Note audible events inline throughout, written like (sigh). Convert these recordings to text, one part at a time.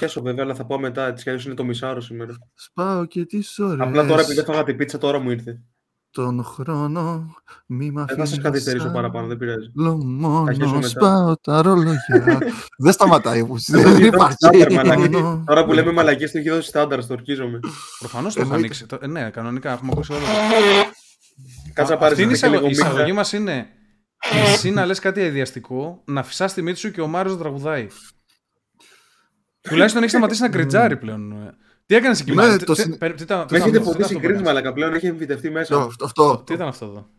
πιάσω βέβαια, αλλά θα πω μετά. Τη κι είναι το μισάρο σήμερα. Σπάω και τις ώρες. Απλά τώρα επειδή έφαγα την πίτσα, τώρα μου ήρθε. Τον χρόνο μη μ' Δεν θα σας καθυστερήσω παραπάνω, δεν πειράζει. Μόνο σπάω τα ρολογιά. (laughs) δεν σταματάει που δεν υπάρχει. Τώρα που λέμε μαλακίες το έχει δώσει στάνταρ, στο ορκίζομαι. Προφανώς το θα ανοίξει. Ε, ναι, κανονικά έχουμε ακούσει όλο. Κάτσα πάρεις η εισαγωγή μας είναι εσύ να λες κάτι αειδιαστικό, να φυσάς τη μύτη σου και ο Μάριος να τραγουδάει. Τουλάχιστον έχει σταματήσει να κριτζάρει πλέον. Τι έκανες εκεί ναι, μέσα. Με έχετε φωτίσει κρίση μαλακα πλέον, έχει εμφυτευτεί μέσα. Αυτό. Τι ήταν αυτό εδώ;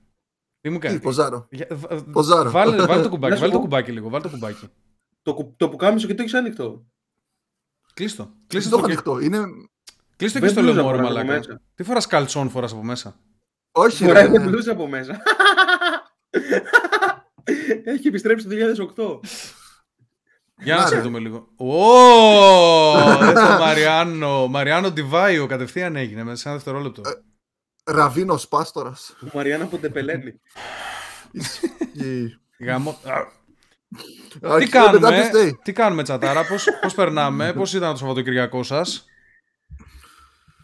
Τι μου κάνεις; Ποζάρο. Βάλε το κουμπάκι, βάλε το κουμπάκι λίγο. Βάλε το κουμπάκι. Το πουκάμισο και το έχεις ανοιχτό. Κλείστο. Κλείστο το ανοιχτό. Είναι... Κλείστο και στο λαιμό, ρε μαλάκα. Τι φοράς καλτσόν φοράς από μέσα; Όχι, ρε. Φοράει μπλούζα από μέσα. Έχει επιστρέψει το 2008. Για να σε δούμε λίγο. Ω! το Μαριάνο. Μαριάνο Ντιβάιο κατευθείαν έγινε μέσα σε ένα δευτερόλεπτο. Ε, Ραβίνος Πάστορας. Ο Μαριάνο από Τεπελένη. Γαμό. Τι κάνουμε, τι κάνουμε τσατάρας, πώς, πώς περνάμε, πώς ήταν το Σαββατοκυριακό σας;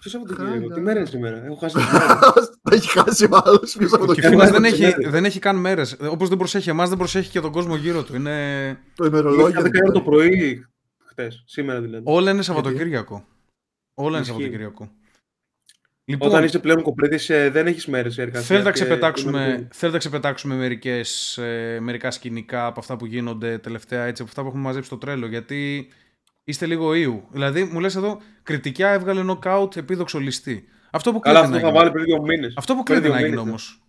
Ποιος Σαββατοκύριακο, τι μέρα είναι σήμερα; Έχω χάσει (laughs) Τα έχει χάσει μάλλον. Ο δεν, έχει, δεν έχει καν μέρες. Όπως δεν προσέχει εμάς, δεν προσέχει και τον κόσμο γύρω του. Είναι... Το ημερολόγιο. Είναι το πρωί χτε, σήμερα δηλαδή. Όλα είναι Σαββατοκύριακο. Όλα είναι Σαββατοκύριακο. Λοιπόν, Όταν είσαι πλέον κοπρέτη, ε, δεν έχεις μέρες εργασία. Θέλω να ξεπετάξουμε, θέλω να ξεπετάξουμε μερικές, ε, μερικά σκηνικά από αυτά που γίνονται τελευταία, έτσι, από αυτά που έχουμε μαζέψει στο τρέλο. Γιατί είστε λίγο ήου. Δηλαδή, μου λες εδώ, κριτικιά έβγαλε νοκάουτ επίδοξο ληστή. Αυτό που Καλά, αυτό θα βάλει πριν δύο μήνες. Αυτό που κλείνει να γίνει όμως.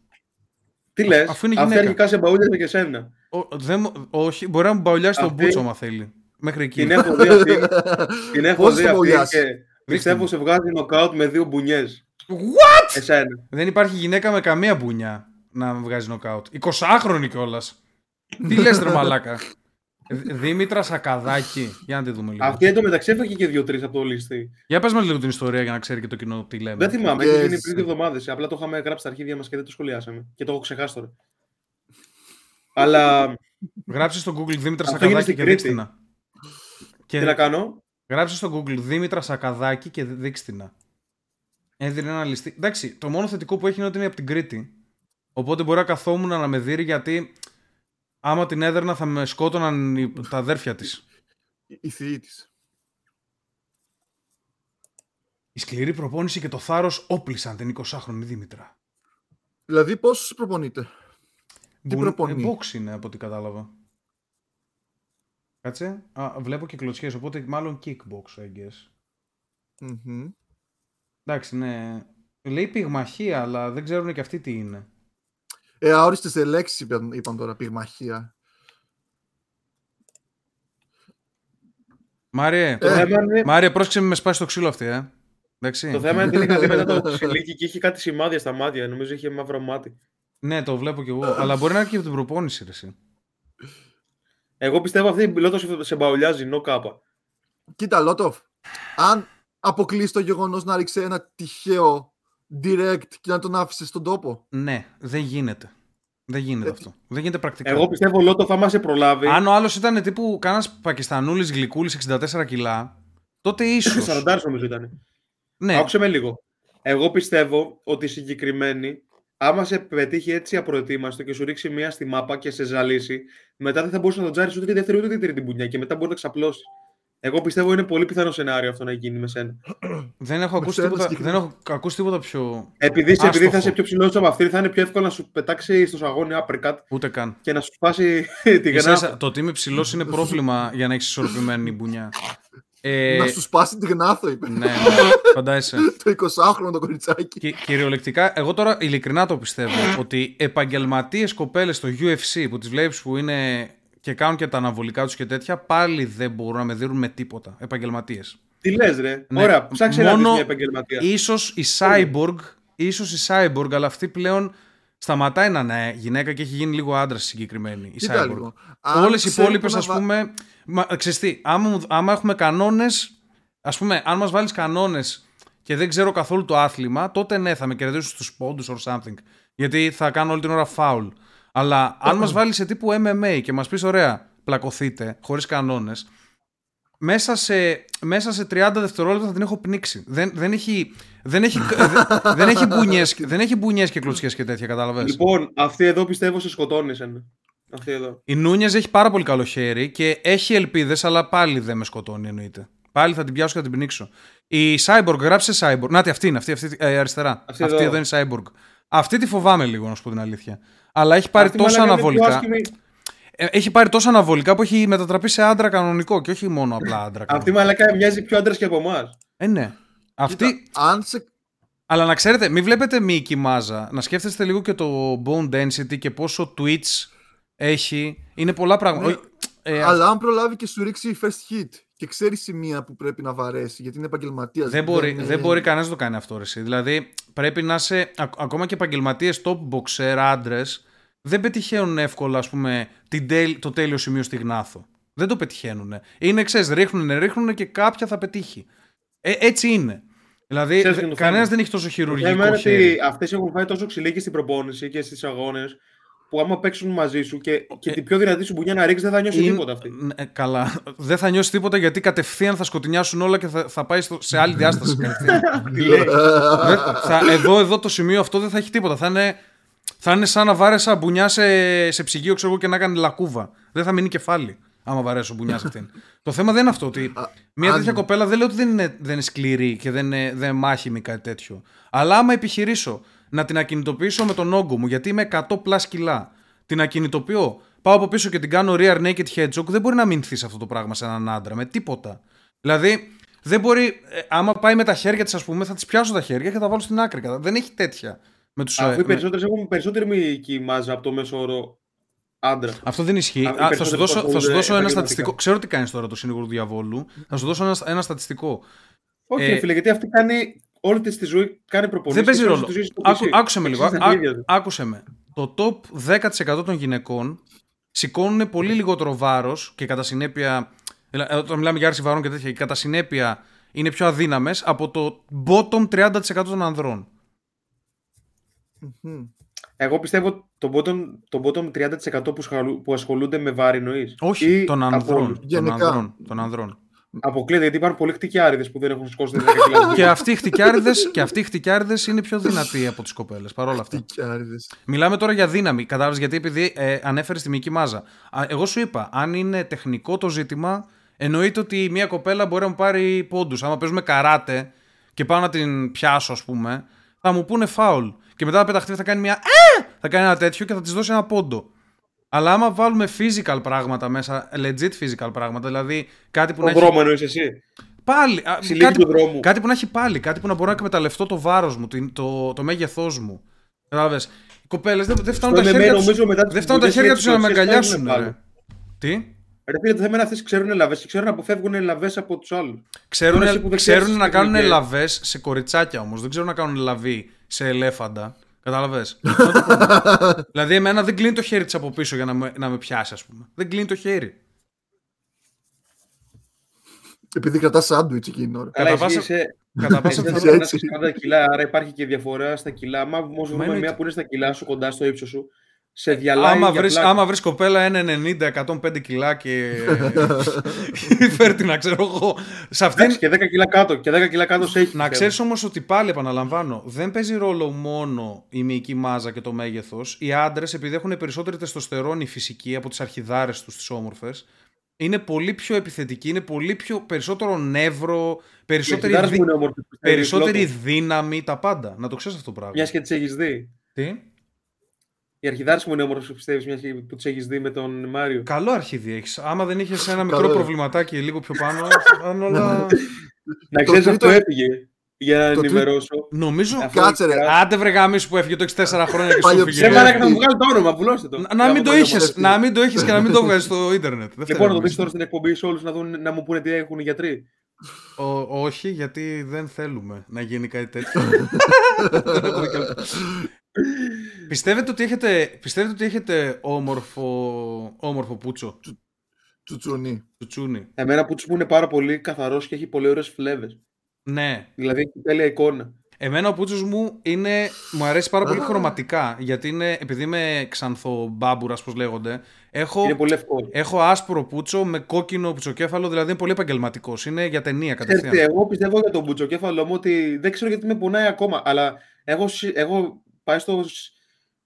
Τι λες, αφού είναι γυναίκα. Αυτή αρχικά σε και σένα. Ο, δεν, όχι, μπορεί να μου μπαουλιάσει τον μπούτσο, άμα θέλει. Μέχρι εκεί. Την έχω δει αυτή. (laughs) την έχω δει αυτή και πιστεύω σε βγάζει νοκάουτ με δύο μπουνιές. What? Εσένα. Δεν υπάρχει γυναίκα με καμία μπουνιά να βγάζει νοκάουτ. 20χρονη κιόλας. Τι λες, τρε μαλάκα; (laughs) Δήμητρα Σακαδάκη. Για να τη δούμε λίγο. Αυτή εντωμεταξύ έφαγε και δύο-τρεις από το λίστη. Για πες μας λίγο την ιστορία για να ξέρει και το κοινό τι λέμε. Δεν θυμάμαι, έχει γίνει πριν δύο εβδομάδες. Απλά το είχαμε γράψει στα αρχίδια μας και δεν το σχολιάσαμε. Και το έχω ξεχάσει τώρα. Αλλά. Γράψει στο Google Δήμητρα Σακαδάκη και δείξτε να. Τι να κάνω; Γράψει στο Google Δήμητρα Σακαδάκη και δείξτε να. Έδινε ένα ληστή. Εντάξει, το μόνο θετικό που έχει είναι ότι είναι από την Κρήτη. Οπότε μπορεί να καθόμουν να με δει γιατί άμα την έδερνα θα με σκότωναν τα αδέρφια της. Η θεία της. Η σκληρή προπόνηση και το θάρρος όπλησαν την 20χρονη Δήμητρα. Δηλαδή πώς προπονείτε. Τι προπονεί; Box είναι από ό,τι κατάλαβα. Κάτσε. Α, βλέπω και κλωτσιές, οπότε μάλλον kickbox, I guess. mm Εντάξει, ναι. Λέει πυγμαχία, αλλά δεν ξέρουν και αυτοί τι είναι. Ε, αόριστες λέξεις είπαν, είπαν τώρα, πυγμαχία. Μάριε, ε, είναι... Μάριε, πρόσεξε με σπάσει το ξύλο αυτή, ε. Εντάξει. Το θέμα είναι ότι είναι καλή μετά το (laughs) ξυλίκι και έχει κάτι σημάδια στα μάτια. Νομίζω έχει μαύρο μάτι. Ναι, το βλέπω κι εγώ. αλλά μπορεί να είναι και από την προπόνηση, ρε, εσύ. Εγώ πιστεύω αυτή η Λότοφ σε μπαουλιάζει, νο κάπα. Κοίτα, Λότοφ. Αν αποκλείσει το γεγονός να ρίξει ένα τυχαίο direct και να τον άφησες στον τόπο. Ναι, δεν γίνεται. Δεν γίνεται ε, αυτό. Δεν γίνεται πρακτικά. Εγώ πιστεύω Λότο θα μας προλάβει. Αν ο άλλος ήταν τύπου κάνα Πακιστανούλης γλυκούλης 64 κιλά, τότε ίσως. (laughs) 40 νομίζω ήταν. Ναι. Άκουσε με λίγο. Εγώ πιστεύω ότι συγκεκριμένη, άμα σε πετύχει έτσι απροετοίμαστο και σου ρίξει μία στη μάπα και σε ζαλίσει, μετά δεν θα μπορούσε να τον τζάρει ούτε τη δεύτερη ούτε τη τρίτη μπουνιά και μετά μπορεί να ξαπλώσει. Εγώ πιστεύω είναι πολύ πιθανό σενάριο αυτό να γίνει με σένα. Δεν έχω ακούσει, τίποτα, δεν έχω ακούσει τίποτα πιο. Επειδή, επειδή θα είσαι πιο ψηλός από αυτή, θα είναι πιο εύκολο να σου πετάξει στο σαγόνι uppercut. Ούτε καν. Και να σου σπάσει (laughs) τη γνάθα. Το ότι είμαι ψηλός είναι πρόβλημα για να έχεις ισορροπημένη μπουνιά. Ε... Να σου σπάσει τη γνάθο, είπε. Ναι, ναι φαντάζεσαι. (laughs) το 20χρονο το κοριτσάκι. Και, κυριολεκτικά, εγώ τώρα ειλικρινά το πιστεύω ότι επαγγελματίες κοπέλες στο UFC που τις βλέπεις που είναι και κάνουν και τα αναβολικά τους και τέτοια, πάλι δεν μπορούν να με δίνουν με τίποτα. Επαγγελματίες. Τι λες, ρε. Ναι. Ωραία, ψάξε να μια επαγγελματία. Ίσως η Cyborg, ίσως η Cyborg, αλλά αυτή πλέον σταματάει να είναι γυναίκα και έχει γίνει λίγο άντρα συγκεκριμένη. Η Cyborg. Όλες οι υπόλοιπες, ας πούμε. Μα, τι, άμα, άμα έχουμε κανόνες, ας πούμε, αν μας βάλεις κανόνες και δεν ξέρω καθόλου το άθλημα, τότε ναι, θα με κερδίσουν στους πόντους or something. Γιατί θα κάνω όλη την ώρα foul. Αλλά αν μας βάλεις σε τύπου MMA και μας πεις, ωραία, πλακωθείτε, χωρίς κανόνες, μέσα σε, μέσα σε 30 δευτερόλεπτα θα την έχω πνίξει. Δεν, δεν έχει, δεν έχει, δεν, δεν έχει, μπουνιές, δεν έχει μπουνιές και κλωτσιές και τέτοια, κατάλαβες; Λοιπόν, αυτή εδώ πιστεύω σε σκοτώνεις. Αυτή εδώ. Η Νούνιες έχει πάρα πολύ καλό χέρι και έχει ελπίδες, αλλά πάλι δεν με σκοτώνει εννοείται. Πάλι θα την πιάσω και θα την πνίξω. Η Cyborg, γράψε Cyborg. Να, αυτή είναι, αυτή, αυτή ε, αριστερά. Αυτή, αυτή εδώ. είναι Cyborg. Αυτή τη φοβάμαι λίγο, να σου πω την αλήθεια. Αλλά έχει πάρει τόσα αναβολικά. Ε, έχει πάρει τόσα αναβολικά που έχει μετατραπεί σε άντρα κανονικό και όχι μόνο απλά άντρα. Αυτή μαλακά μοιάζει πιο άντρας και από εμάς. Ε, ναι. Αυτή. αν σε... Αλλά να ξέρετε, μην βλέπετε μήκη μάζα. Να σκέφτεστε λίγο και το bone density και πόσο Twitch έχει. Είναι πολλά πράγματα. Ναι. Ε, αλλά αν προλάβει και σου ρίξει first hit και ξέρεις σημεία που πρέπει να βαρέσει, γιατί είναι επαγγελματίας. Δεν, μπορεί, δεν μπορεί κανένας να το κάνει αυτό. Εσύ. Δηλαδή πρέπει να είσαι. ακόμα και επαγγελματίες top boxer άντρες δεν πετυχαίνουν εύκολα ας πούμε, την το τέλειο σημείο στη γνάθο. Δεν το πετυχαίνουν. Είναι εξή, ρίχνουν, ρίχνουν και κάποια θα πετύχει. Ε, έτσι είναι. Δηλαδή, κανένας δεν έχει τόσο χειρουργικό χέρι. Αυτές έχουν φάει τόσο ξυλί και στην προπόνηση και στις αγώνες που άμα παίξουν μαζί σου και, και ε, την πιο δυνατή σου μπουνιά να ρίξεις, δεν θα νιώσεις τίποτα αυτή. Ε, καλά. Δεν θα νιώσεις τίποτα γιατί κατευθείαν θα σκοτεινιάσουν όλα και θα, θα πάει στο, σε άλλη διάσταση. (laughs) θα, εδώ, εδώ το σημείο αυτό δεν θα έχει τίποτα. Θα είναι, θα είναι σαν να βάρεσα μπουνιά σε, σε ψυγείο ξέρω, και να κάνει λακκούβα. Δεν θα μείνει κεφάλι άμα βαρέσω μπουνιά σε αυτήν. το θέμα δεν είναι αυτό. Ότι μια τέτοια κοπέλα δεν λέω ότι δεν είναι, δεν είναι σκληρή και δεν είναι, δεν μάχημη κάτι τέτοιο. Αλλά άμα επιχειρήσω να την ακινητοποιήσω με τον όγκο μου, γιατί είμαι 100 πλάς κιλά. Την ακινητοποιώ, πάω από πίσω και την κάνω rear naked hedgehog, δεν μπορεί να μηνθεί αυτό το πράγμα σε έναν άντρα με τίποτα. Δηλαδή, δεν μπορεί, ε, άμα πάει με τα χέρια της, ας πούμε, θα της πιάσω τα χέρια και θα βάλω στην άκρη. Δεν έχει τέτοια. Με τους, Αφού οι περισσότερες έχουν περισσότερη μυϊκή μάζα από το μέσο όρο άντρα. Αυτό δεν ισχύει. Α, θα σου δώσω, θα σου δώσω ένα στατιστικό. Ξέρω τι κάνεις τώρα το σύνολο του διαβόλου. Θα σου δώσω ένα, ένα στατιστικό. Όχι, ε, φίλε, γιατί αυτή κάνει όλη τη τη ζωή κάνει προπονήσεις. Δεν παίζει ρόλο. Άκου, άκουσε με λίγο. Ά, άκουσε με. Το top 10% των γυναικών σηκώνουν πολύ λιγότερο βάρος και κατά συνέπεια. Όταν μιλάμε για άρση βαρών και τέτοια, κατά συνέπεια είναι πιο αδύναμες από το bottom 30% των ανδρών. Εγώ πιστεύω το bottom, το bottom 30% που, ασχολούνται με βάρη νοή. Όχι, των ανδρών. Των ανδρών, των ανδρών. Αποκλείεται γιατί υπάρχουν πολλοί χτυκιάριδες που δεν έχουν σηκώσει την και αυτοί οι και αυτοί οι χτυκιάριδες είναι πιο δυνατοί από τις κοπέλες. Παρόλα αυτά. Μιλάμε τώρα για δύναμη. Κατάλαβες γιατί επειδή ε, ανέφερες τη μική μάζα. Εγώ σου είπα, αν είναι τεχνικό το ζήτημα, εννοείται ότι μια κοπέλα μπορεί να μου πάρει πόντους. Άμα παίζουμε καράτε και πάω να την πιάσω, ας πούμε, θα μου πούνε φάουλ. Και μετά θα πεταχτεί, θα κάνει μια. Θα κάνει ένα τέτοιο και θα της δώσει ένα πόντο. Αλλά άμα βάλουμε physical πράγματα μέσα, legit physical πράγματα, δηλαδή κάτι που να έχει. δρόμο εννοείς εσύ; Πάλι. Κάτι, κάτι που να έχει πάλι, κάτι που να μπορώ να εκμεταλλευτώ το βάρος μου, το, το, το μέγεθός μου. Κατάλαβες; Οι κοπέλες δεν, δεν φτάνουν τα χέρια του. Δεν φτάνουν τα χέρια τους να με αγκαλιάσουν. Τι; Ρε φίλε, το θέμα είναι αυτές ξέρουν λαβές και ξέρουν να αποφεύγουν λαβές από τους άλλους. Ξέρουν, ξέρουν να κάνουν λαβές σε κοριτσάκια όμως. Δεν ξέρουν να κάνουν λαβή σε ελέφαντα. Κατάλαβες; (laughs) δηλαδή, εμένα δεν κλείνει το χέρι της από πίσω για να με, να με πιάσει, ας πούμε. Δεν κλείνει το χέρι. Επειδή κρατάς σάντουιτς εκείνη την ώρα. Κατά πάσα. Κατά πάσα (laughs) πιθανότητα κιλά, άρα υπάρχει και διαφορά στα κιλά. Άμα όμως βρούμε μια που είναι στα κιλά σου κοντά στο ύψος σου, σε διαλάει. Άμα βρει άμα βρεις κοπέλα 1,90-105 κιλά και. (laughs) φέρει την να ξέρω εγώ. Σε αυτήν... Και 10 κιλά κάτω. Και 10 κιλά κάτω σε έχει. Να ξέρεις όμως ότι πάλι επαναλαμβάνω, δεν παίζει ρόλο μόνο η μυϊκή μάζα και το μέγεθος. Οι άντρες, επειδή έχουν περισσότερη τεστοστερόνη φυσική από τις αρχιδάρες τους, τις όμορφες, είναι πολύ πιο επιθετικοί, είναι πολύ πιο περισσότερο νεύρο, περισσότερη, δι... περισσότερη δύναμη, τα πάντα. Να το ξέρεις αυτό το πράγμα. Μιας και τις έχεις δει. Τι; Η αρχιδάρη μου είναι όμορφο, πιστεύεις, μιας που του έχεις δει με τον Μάριο. Καλό αρχίδι έχεις. Άμα δεν είχες ένα μικρό προβληματάκι λίγο πιο πάνω, (laughs) αν όλα. Να ξέρεις αυτό έφυγε. Για να ενημερώσω. Νομίζω. Κάτσε ρε. Άντε βρε γάμι που έφυγε το 6-4 χρόνια και σου έφυγε. Σε μάνα να μου βγάλει το όνομα, πουλώστε το. Να μην το είχες να μην το είχες και να μην το βγάλει στο ίντερνετ. Λοιπόν, να το πει τώρα στην εκπομπή σε όλους να, δουν, να μου πούνε τι έχουν οι γιατροί. όχι, γιατί δεν θέλουμε να γίνει κάτι τέτοιο. (laughs) Πιστεύετε ότι έχετε, πιστεύετε ότι έχετε όμορφο, όμορφο πούτσο; Τσουτσούνι. Τσουτσούνι. Εμένα πούτσος μου είναι πάρα πολύ καθαρός και έχει πολύ ωραίες φλέβες. Ναι. Δηλαδή έχει τέλεια εικόνα. Εμένα ο πούτσος μου είναι, μου αρέσει πάρα πολύ χρωματικά. Γιατί είναι, επειδή είμαι ξανθομπάμπουρας, πώς λέγονται. Έχω, είναι πολύ λευκό. Έχω άσπρο πούτσο με κόκκινο πουτσοκέφαλο, δηλαδή είναι πολύ επαγγελματικός. Είναι για ταινία κατευθείαν. Ξέρετε, εγώ πιστεύω για τον πουτσοκέφαλο μου ότι δεν ξέρω γιατί με πονάει ακόμα. Αλλά έχω, έχω πάει στο,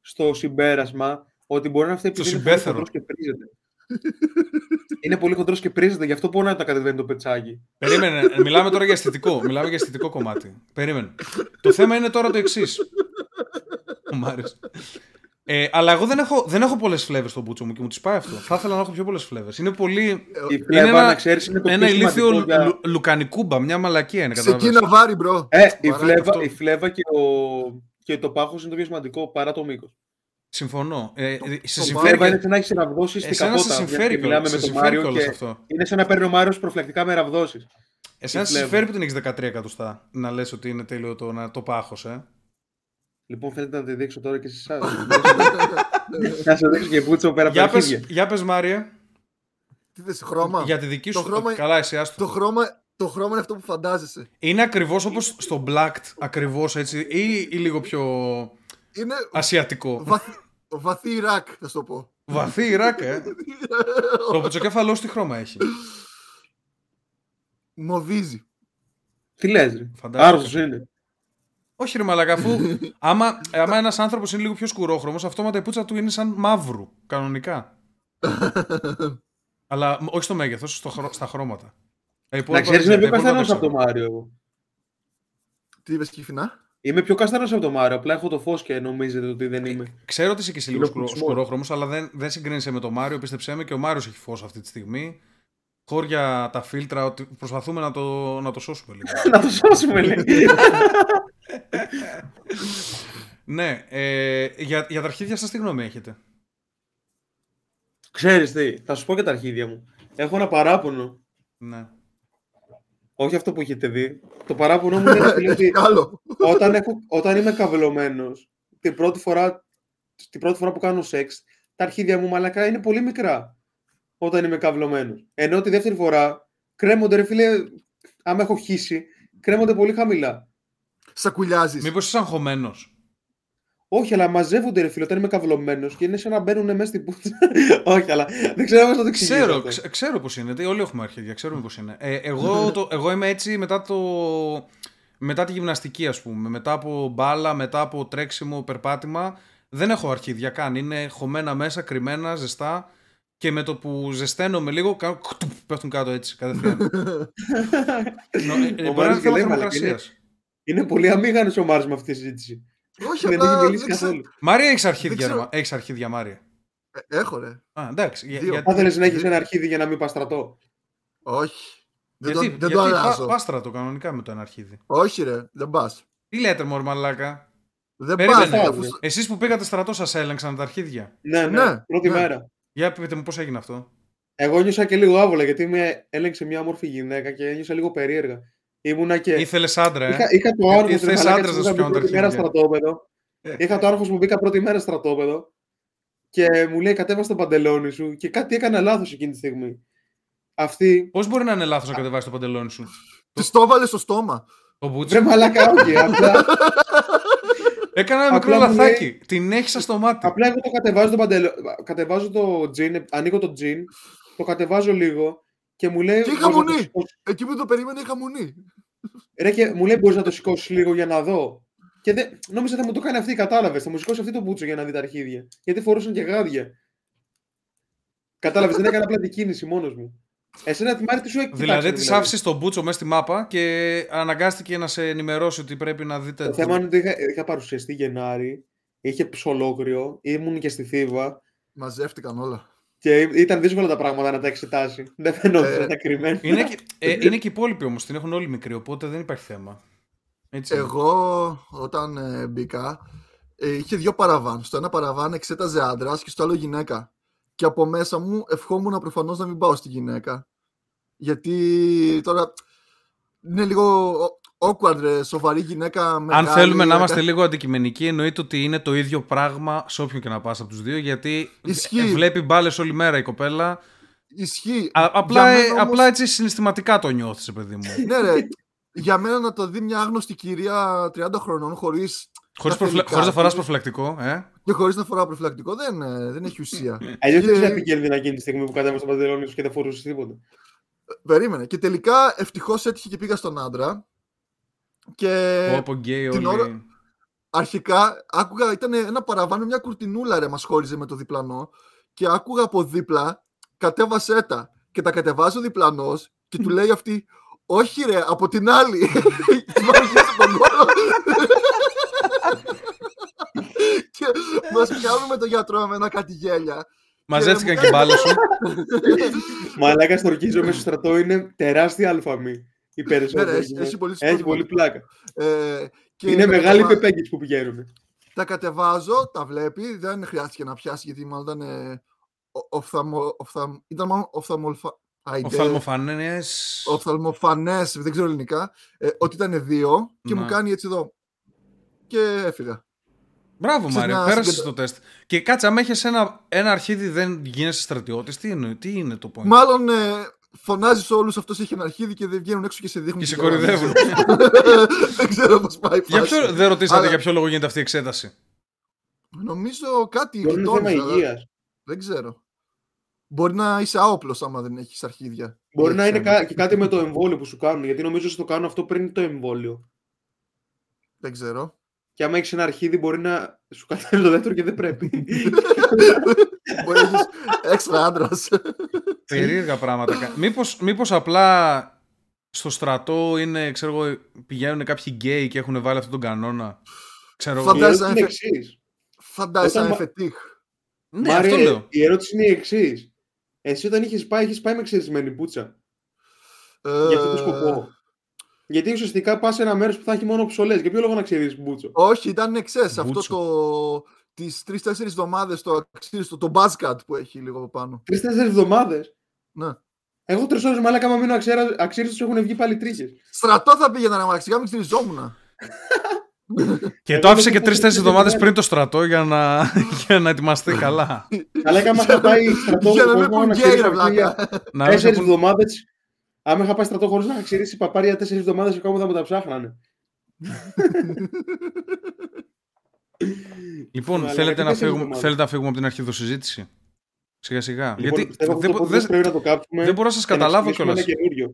στο συμπέρασμα ότι μπορεί να φταίει επειδή είναι πολύ χοντρός και πρίζεται. είναι πολύ χοντρός και πρίζεται, γι' αυτό μπορεί να τα κατεβαίνει το πετσάκι. Περίμενε, μιλάμε τώρα για αισθητικό. Μιλάμε για αισθητικό κομμάτι. Περίμενε. το θέμα είναι τώρα το εξής. Ε, αλλά εγώ δεν έχω, δεν έχω πολλές φλέβες στο μπούτσο μου και μου τις πάει αυτό. Θα ήθελα να έχω πιο πολλές φλέβες. Είναι πολύ. Η φλέβα, είναι ένα, να ξέρεις, είναι το ένα ηλίθιο για... λουκανικούμπα, μια μαλακία είναι. Σε εκείνα βάρη, bro. Ε, η, φλέβα, η φλέβα και, ο... και το πάχος είναι το πιο σημαντικό παρά το μήκος. Συμφωνώ. Ε, το, σε συμφέρει. είναι σαν να έχεις ραβδώσεις στην καπότα. Σε συμφέρει μιλάμε με τον Μάριο και αυτό. είναι σαν να παίρνει ο Μάριος προφυλακτικά με ραβδώσεις. Εσένα σε συμφέρει που την έχεις 13 εκατοστά να λες ότι είναι τέλειο το, το πάχος, ε; Λοιπόν, θέλετε να τη δείξω τώρα και σε εσάς. (laughs) Να σας δείξω και πούτσο πέρα από τα Για πες, Μάρια. Τι θες, χρώμα; Για τη δική σου. Το χρώμα... Καλά, εσύ άστο. Το χρώμα, το χρώμα είναι αυτό που φαντάζεσαι. Είναι ακριβώς όπως στο Blacked, ακριβώς έτσι, ή, ή λίγο πιο. Είναι ασιατικό. Βαθύ, βαθύ Ιράκ, θα σου το πω. Βαθύ Ιράκ, ε. (laughs) το πουτσοκέφαλό τι χρώμα έχει; Μοβίζει. Τι λες ρε. Άρρωστος είναι. Όχι ρε μαλακα, αφού άμα, άμα ένας άνθρωπος είναι λίγο πιο σκουρόχρωμος, αυτόματα η πουτσα του είναι σαν μαύρου, κανονικά. (laughs) Αλλά όχι στο μέγεθος, στο, στα χρώματα. Ε, να ξέρεις, είμαι πιο καθένας από το Μάριο εγώ. Τι είπες Κιφινά; Είμαι πιο καστανός από το Μάριο. Απλά έχω το φως και νομίζετε ότι δεν είμαι. Ε, ξέρω ότι είσαι και εσύ λίγο σκουρόχρωμος, αλλά δεν, δεν συγκρίνεσαι με το Μάριο. Πίστεψέ με και ο Μάριος έχει φως αυτή τη στιγμή χώρια τα φίλτρα, ότι προσπαθούμε να το, να το σώσουμε λίγο. (laughs) να το σώσουμε λίγο. (laughs) ναι, ε, για, για τα αρχίδια σας τι γνώμη έχετε; Ξέρεις τι, θα σου πω και τα αρχίδια μου. Έχω ένα παράπονο. Ναι. Όχι αυτό που έχετε δει. Το παράπονο μου είναι (laughs) ότι όταν, έχω, όταν είμαι καυλωμένος, την πρώτη, φορά, την πρώτη φορά που κάνω σεξ, τα αρχίδια μου μαλακά είναι πολύ μικρά όταν είμαι καυλωμένο. Ενώ τη δεύτερη φορά κρέμονται, ρε φίλε, άμα έχω χύσει, κρέμονται πολύ χαμηλά. Σακουλιάζεις. Μήπως είσαι αγχωμένος; Όχι, αλλά μαζεύονται ρε φίλε όταν είμαι καυλωμένο και είναι σαν να μπαίνουν μέσα στην πούτσα. (laughs) Όχι, αλλά δεν ξέρω πώς να το εξηγήσω. Ξέρω, ξέ, ξέρω πώς είναι. Όλοι έχουμε αρχίδια, ξέρουμε πώς είναι. Ε, εγώ, (laughs) το, εγώ είμαι έτσι μετά, το, μετά τη γυμναστική, ας πούμε. Μετά από μπάλα, μετά από τρέξιμο, περπάτημα. Δεν έχω αρχίδια καν. Είναι χωμένα μέσα, κρυμμένα, ζεστά και με το που ζεσταίνομαι λίγο, κάνω, πέφτουν κάτω έτσι, κατευθείαν. (laughs) ε, μπορεί να είναι θέμα Είναι πολύ αμήγανος ο Μάρς με αυτή τη συζήτηση. Όχι, δεν έχει μιλήσει καθόλου. Μάρια, έχεις αρχίδια, έχεις αρχίδια, Μάρια; Ε, έχω, ρε. Α, εντάξει. Για, Θα θέλεις να έχεις ένα αρχίδι για να μην πας στρατό. Όχι. Δεν γιατί, το, δεν γιατί το αλλάζω. Πας στρατό κανονικά με το ένα αρχίδι. Όχι, ρε. Δεν πας. Τι λέτε, μωρ μαλάκα; Δεν πας. Εσείς που πήγατε στρατό σας έλεγξαν τα αρχίδια; Ναι, ναι, ναι πρώτη ναι. μέρα. Για πείτε μου πώς έγινε αυτό; Εγώ νιώσα και λίγο άβολα γιατί με έλεγξε μια όμορφη γυναίκα και νιώσα λίγο περίεργα. Ήμουνα και... Ήθελες άντρα, ε; Είχα, είχα το άγχος Ήθελες άντρας να σου πιάνουν πρώτη μέρα στρατόπεδο. είχα το άγχος που μπήκα πρώτη μέρα στρατόπεδο και μου λέει κατέβασε το παντελόνι σου και κάτι έκανα λάθος εκείνη τη στιγμή. Αυτή... Πώς μπορεί να είναι λάθος να κατεβάσεις το παντελόνι σου; Της το έβαλες στο στόμα. Ο Μπούτσο. Βρε μαλάκα, όχι. Απλά, Έκανα ένα μικρό λαθάκι. Λέει... Την έχει στο μάτι. Απλά εγώ το κατεβάζω το παντελο... Κατεβάζω το τζιν, ανοίγω το τζιν, το κατεβάζω λίγο και μου λέει. Και είχα μονή. Το... Εκεί που το περίμενε είχα μονή. Ρε και μου λέει μπορείς να το σηκώσεις λίγο για να δω. Και δεν... νόμιζα θα μου το κάνει αυτή, κατάλαβες. Θα μου σηκώσει αυτή το μπούτσο για να δει τα αρχίδια. Γιατί φορούσαν και γάδια. Κατάλαβες, δεν έκανα απλά την κίνηση μόνος μου. Εσένα τη Μάρη τι σου Δηλαδή της δηλαδή. άφησες τον Μπούτσο μέσα στη μάπα και αναγκάστηκε να σε ενημερώσει ότι πρέπει να δείτε. Το θέμα είναι ότι είχα, είχα παρουσιαστεί Γενάρη, είχε ψολόκριο, ήμουν και στη Θήβα. Μαζεύτηκαν όλα. Και ήταν δύσκολα τα πράγματα να τα εξετάσει. Δεν φαινόταν ε, τα κρυμμένα. Είναι, και, (laughs) ε, είναι και οι υπόλοιποι όμως, την έχουν όλοι μικρή, οπότε δεν υπάρχει θέμα. Έτσι. Εγώ όταν ε, μπήκα, ε, είχε δύο παραβάν. Στο ένα παραβάν εξέταζε άντρας και στο άλλο γυναίκα και από μέσα μου ευχόμουν προφανώς να μην πάω στη γυναίκα. Γιατί τώρα είναι λίγο awkward, ρε, σοβαρή γυναίκα. Μεγάλη, Αν θέλουμε να είμαστε λίγο αντικειμενικοί, εννοείται ότι είναι το ίδιο πράγμα σε όποιον και να πας από τους δύο. Γιατί Ισχύει. βλέπει μπάλες όλη μέρα η κοπέλα. Ισχύει. Α, απλά, ε, όμως... απλά έτσι συναισθηματικά το νιώθεις, παιδί μου. ναι, ρε. για μένα να το δει μια άγνωστη κυρία 30 χρονών χωρίς. Χωρίς προφυλα... να φοράς προφυλακτικό, ε; Και χωρίς να φορά προφυλακτικό δεν, ε, δεν έχει ουσία. (laughs) Αλλιώς δεν είσαι επικίνδυνα εκείνη τη στιγμή που κατέβασε το παντελόνι σου και δεν φορούσες τίποτα. Περίμενε. Και τελικά ευτυχώς έτυχε και πήγα στον άντρα. Και. Όπω γκέι, όλοι. Ώρα... Αρχικά άκουγα, ήταν ένα παραβάνο, μια κουρτινούλα ρε, μας χώριζε με το διπλανό. Και άκουγα από δίπλα, κατέβασέ τα. Και τα κατεβάζει ο διπλανός και του λέει αυτή, όχι ρε, από την άλλη. (laughs) και μας πιάνουμε τον (laughs) γιατρό με ένα κάτι γέλια. Μαζεύτηκαν και μπάλε σου. (laughs) Μαλάκα στο ορκίζο μέσα στο στρατό είναι τεράστια αλφαμή. Οι περισσότεροι. Ναι, έχει, πολύ, έχει πολύ πλάκα. Ε, και είναι μεγάλη πεπέγγι που πηγαίνουν. Τα κατεβάζω, τα βλέπει. Δεν χρειάστηκε να πιάσει γιατί μάλλον ήταν. Ε, οφθαμο, οφθαμ, ήταν μάλλον οφθαμολφα, Οφθαλμοφανές. Οφθαλμοφανές, δεν ξέρω ελληνικά. Ε, ότι ήταν δύο και μου κάνει έτσι εδώ. Και έφυγα. Μπράβο, Μάρια, πέρασε το τεστ. Και κάτσε, άμα έχεις ένα, ένα αρχίδι, δεν γίνεσαι στρατιώτης. Τι είναι, τι είναι το point; Μάλλον ε, φωνάζει όλους αυτός έχει ένα αρχίδι και δεν βγαίνουν έξω και σε δείχνουν. Και σε κορυδεύουν. (laughs) δεν ξέρω πώς πάει. Για ποιο, δεν ρωτήσατε Αλλά... για ποιο λόγο γίνεται αυτή η εξέταση; Νομίζω κάτι. Μπορεί να θέμα υγείας. Δεν ξέρω. Μπορεί να είσαι άοπλος άμα δεν έχεις αρχίδια. Μπορεί να είναι και κάτι με το εμβόλιο που σου κάνουν. Γιατί νομίζω ότι το κάνουν αυτό πριν το εμβόλιο. Δεν ξέρω. Και άμα έχεις ένα αρχίδι, μπορεί να σου κατέβει το δεύτερο και δεν πρέπει. (laughs) μπορεί να έχεις έξτρα άντρας. Περίεργα πράγματα. Μήπως, μήπως απλά στο στρατό είναι, ξέρω εγώ, πηγαίνουν κάποιοι γκέι και έχουν βάλει αυτόν τον κανόνα. Ξέρω Φαντάζεσαι να είναι Φαντάζεσαι να φετίχ. Ναι, αυτό λέω. Η ερώτηση είναι η εξής. Εσύ όταν είχες πάει, είχες πάει με ξερισμένη πουτσα. Ε... Για αυτό το σκοπό. Γιατί ουσιαστικά πας σε ένα μέρος που θα έχει μόνο ψωλές. Για ποιο λόγο να ξέρεις μπούτσο; Όχι, ήταν εξές. Αυτό το. Τις τρει-τέσσερι εβδομάδες το αξίριστο, το buzzcut που έχει λίγο από πάνω. Τρει-τέσσερι εβδομάδες; Ναι. Εγώ τρεις ώρες μάλλον άμα μείνω αξίριστο έχουν βγει πάλι τρίχες. Στρατό θα πήγαινα να μαξικά, μην ξυριζόμουν. (laughs) Και το άφησε και τρει-τέσσερι εβδομάδες πριν το στρατό για να, (laughs) για να ετοιμαστεί καλά. Αλλά έκανα είχα πάει στρατό. Για να μην πούν γκέι, ρε βλάκα. Τέσσερις εβδομάδες Άμα είχα πάει στρατό χωρίς να ξηρίσει παπάρια τέσσερις εβδομάδες και ακόμα θα μου τα ψάχνανε. (laughs) λοιπόν, θέλετε να, φύγουμε, θέλετε να φύγουμε από την αρχή συζήτηση. Σιγά σιγά. Λοιπόν, γιατί δεν, δεν, πρέπει να το κάψουμε δεν μπορώ να σας καταλάβω κιόλας.